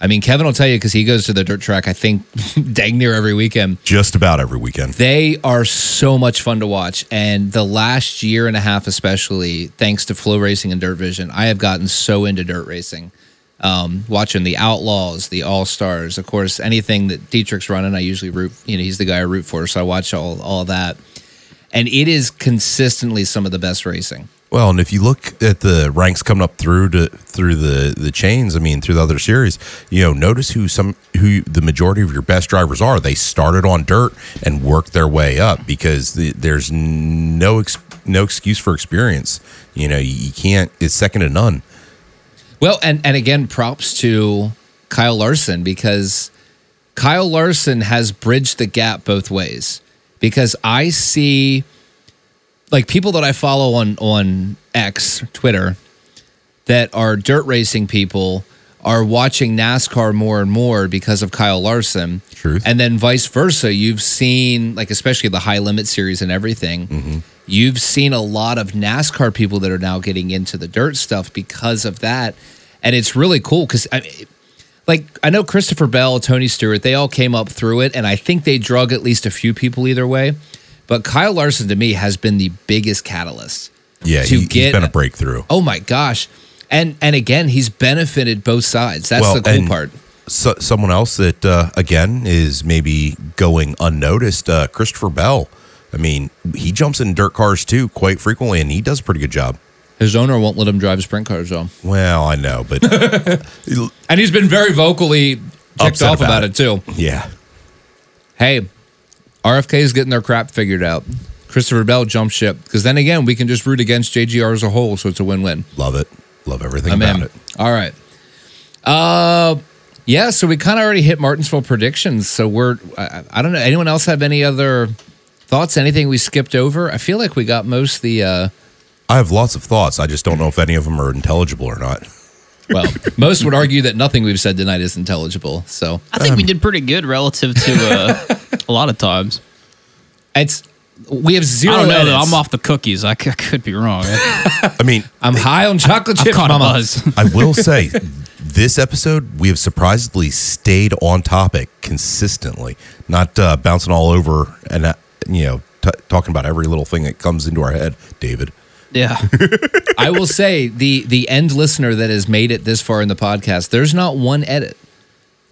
i mean kevin will tell you because he goes to the dirt track i think [LAUGHS] dang near every weekend
Just about every weekend.
They are so much fun to watch. And the last year and a half, especially thanks to FloRacing and Dirt Vision, I have gotten so into dirt racing. Um, watching the Outlaws, the All Stars, of course, anything that Dietrich's running, I usually root. You know, he's the guy I root for, so I watch all all that. And it is consistently some of the best racing.
Well, and if you look at the ranks coming up through to through the the chains, I mean through the other series, you know, notice who some who the majority of your best drivers are. They started on dirt and worked their way up because the, there's no no excuse for experience. You know, you, you can't. It's second to none.
Well, and and again, props to Kyle Larson because Kyle Larson has bridged the gap both ways. Because I see like people that I follow on on X, Twitter, that are dirt racing people are watching NASCAR more and more because of Kyle Larson.
Truth.
And then vice versa. You've seen, like, especially the high limit series and everything, mm-hmm. You've seen a lot of NASCAR people that are now getting into the dirt stuff because of that. And it's really cool because, I mean, like, I know Christopher Bell, Tony Stewart, they all came up through it. And I think they drug at least a few people either way. But Kyle Larson to me has been the biggest catalyst.
Yeah,
To
he,
get-
he's been a breakthrough.
Oh my gosh. And and again, he's benefited both sides. That's
Well,
the cool part.
So, someone else that uh, again is maybe going unnoticed, uh, Christopher Bell. I mean, he jumps in dirt cars too quite frequently, and he does a pretty good job.
His owner won't let him drive sprint cars though.
Well, I know, but [LAUGHS]
And he's been very vocally ticked off
about
about, it. too.
yeah,
Hey, RFK is getting their crap figured out. Christopher Bell jumped ship because then again, we can just root against JGR as a whole, so it's a win-win.
love it, love everything
I'm
about
in.
it.
All right. Uh, yeah. So we kind of already hit Martinsville predictions. So we're I, I don't know. Anyone else have any other thoughts? Anything we skipped over? I feel like we got most the. uh
I have lots of thoughts. I just don't know if any of them are intelligible or not.
Well, most would argue that nothing we've said tonight is intelligible. So
I think we did pretty good relative to uh, a lot of times.
it's we have zero.
I don't know. Though, I'm off the cookies. I, c- I could be wrong. [LAUGHS]
I mean,
I'm high on chocolate
I've
chip,
caught a
mama.
I will [LAUGHS] say, this episode we have surprisingly stayed on topic consistently, not uh, bouncing all over and uh, you know t- talking about every little thing that comes into our head. David,
Yeah. [LAUGHS]
I will say the the end listener that has made it this far in the podcast, there's not one edit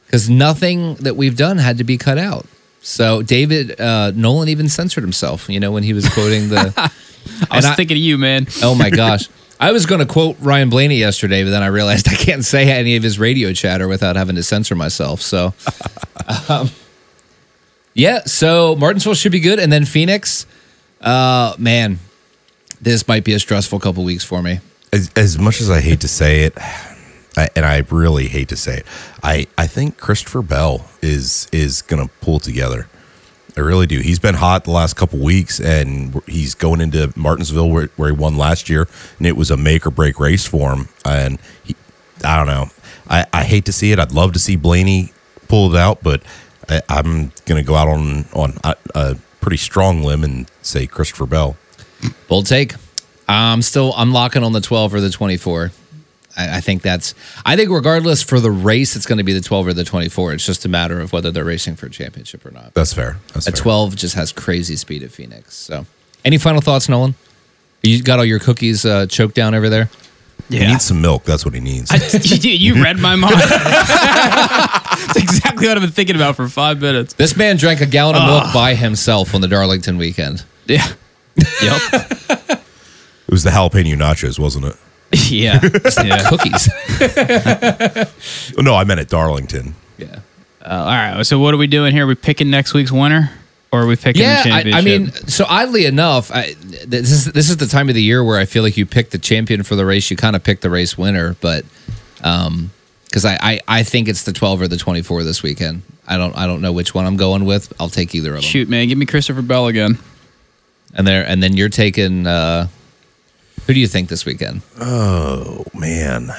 because nothing that we've done had to be cut out. So David uh, Nolan even censored himself. You know when he was quoting the. [LAUGHS]
I was
I-
thinking of you, man.
Oh my [LAUGHS] gosh. I was going to quote Ryan Blaney yesterday, but then I realized I can't say any of his radio chatter without having to censor myself. So, um, yeah. So Martinsville should be good, and then Phoenix. Uh, man, this might be a stressful couple weeks for me.
As, as much as I hate to say it, [SIGHS] I, and I really hate to say it, I, I think Christopher Bell is is to pull together. I really do. He's been hot the last couple weeks, and he's going into Martinsville where, where he won last year, and it was a make or break race for him. And he, I don't know. I, I hate to see it. I'd love to see Blaney pull it out, but I, I'm going to go out on on a, a pretty strong limb and say Christopher Bell.
Bold take. I'm still I'm locking on the 12 or the 24. I, I think that's I think regardless for the race, it's going to be the 12 or the 24. It's just a matter of whether they're racing for a championship or not.
That's fair. That's
A
fair.
12 just has crazy speed at Phoenix. So, any final thoughts, Nolan? You got all your cookies uh, choked down over there? Yeah.
He needs some milk. That's what he needs. [LAUGHS]
you, you read my mind. [LAUGHS] That's exactly what I've been thinking about for five minutes.
This man drank a gallon of milk by himself on the Darlington weekend.
Yeah. Yep.
It was the jalapeno nachos, wasn't it? [LAUGHS]
yeah. yeah.
Cookies. [LAUGHS]
No, I meant at Darlington.
yeah.
Uh, all right. So what are we doing here? Are we picking next week's winner, or are we picking
Yeah,
the
I,
championship?
I mean, so oddly enough, I, this is this is the time of the year where I feel like you pick the champion for the race, you kind of pick the race winner, but um, because I, I I think it's the twelve or the twenty four this weekend. I don't I don't know which one I'm going with. I'll take either of them.
shoot, man, give me Christopher Bell again.
And there and then you're taking. Uh, who do you think this weekend?
Oh man.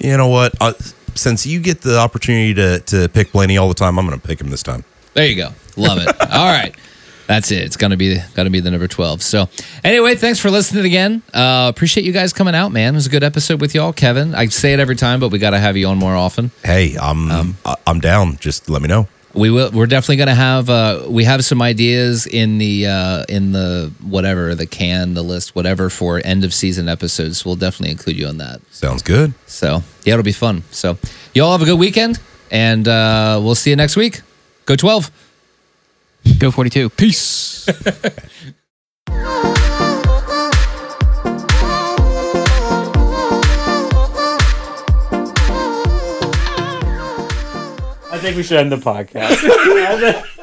You know what? Uh, since you get the opportunity to to pick Blaney all the time, I'm going to pick him this time.
There you go. Love it. [LAUGHS] All right. That's it. It's gonna be gonna be the number twelve. So anyway, thanks for listening again. Uh, appreciate you guys coming out, man. It was a good episode with y'all, Kevin. I say it every time, but we got to have you on more often.
Hey, I'm
Um,
I'm down. Just let me know.
We will. We're definitely gonna have. Uh, we have some ideas in the uh, in the whatever the can, the list, whatever for end of season episodes. We'll definitely include you on that.
Sounds good.
So yeah, it'll be fun. So y'all have a good weekend, and uh, we'll see you next week. Go twelve.
Go 42. Peace.
I think we should end the podcast. [LAUGHS]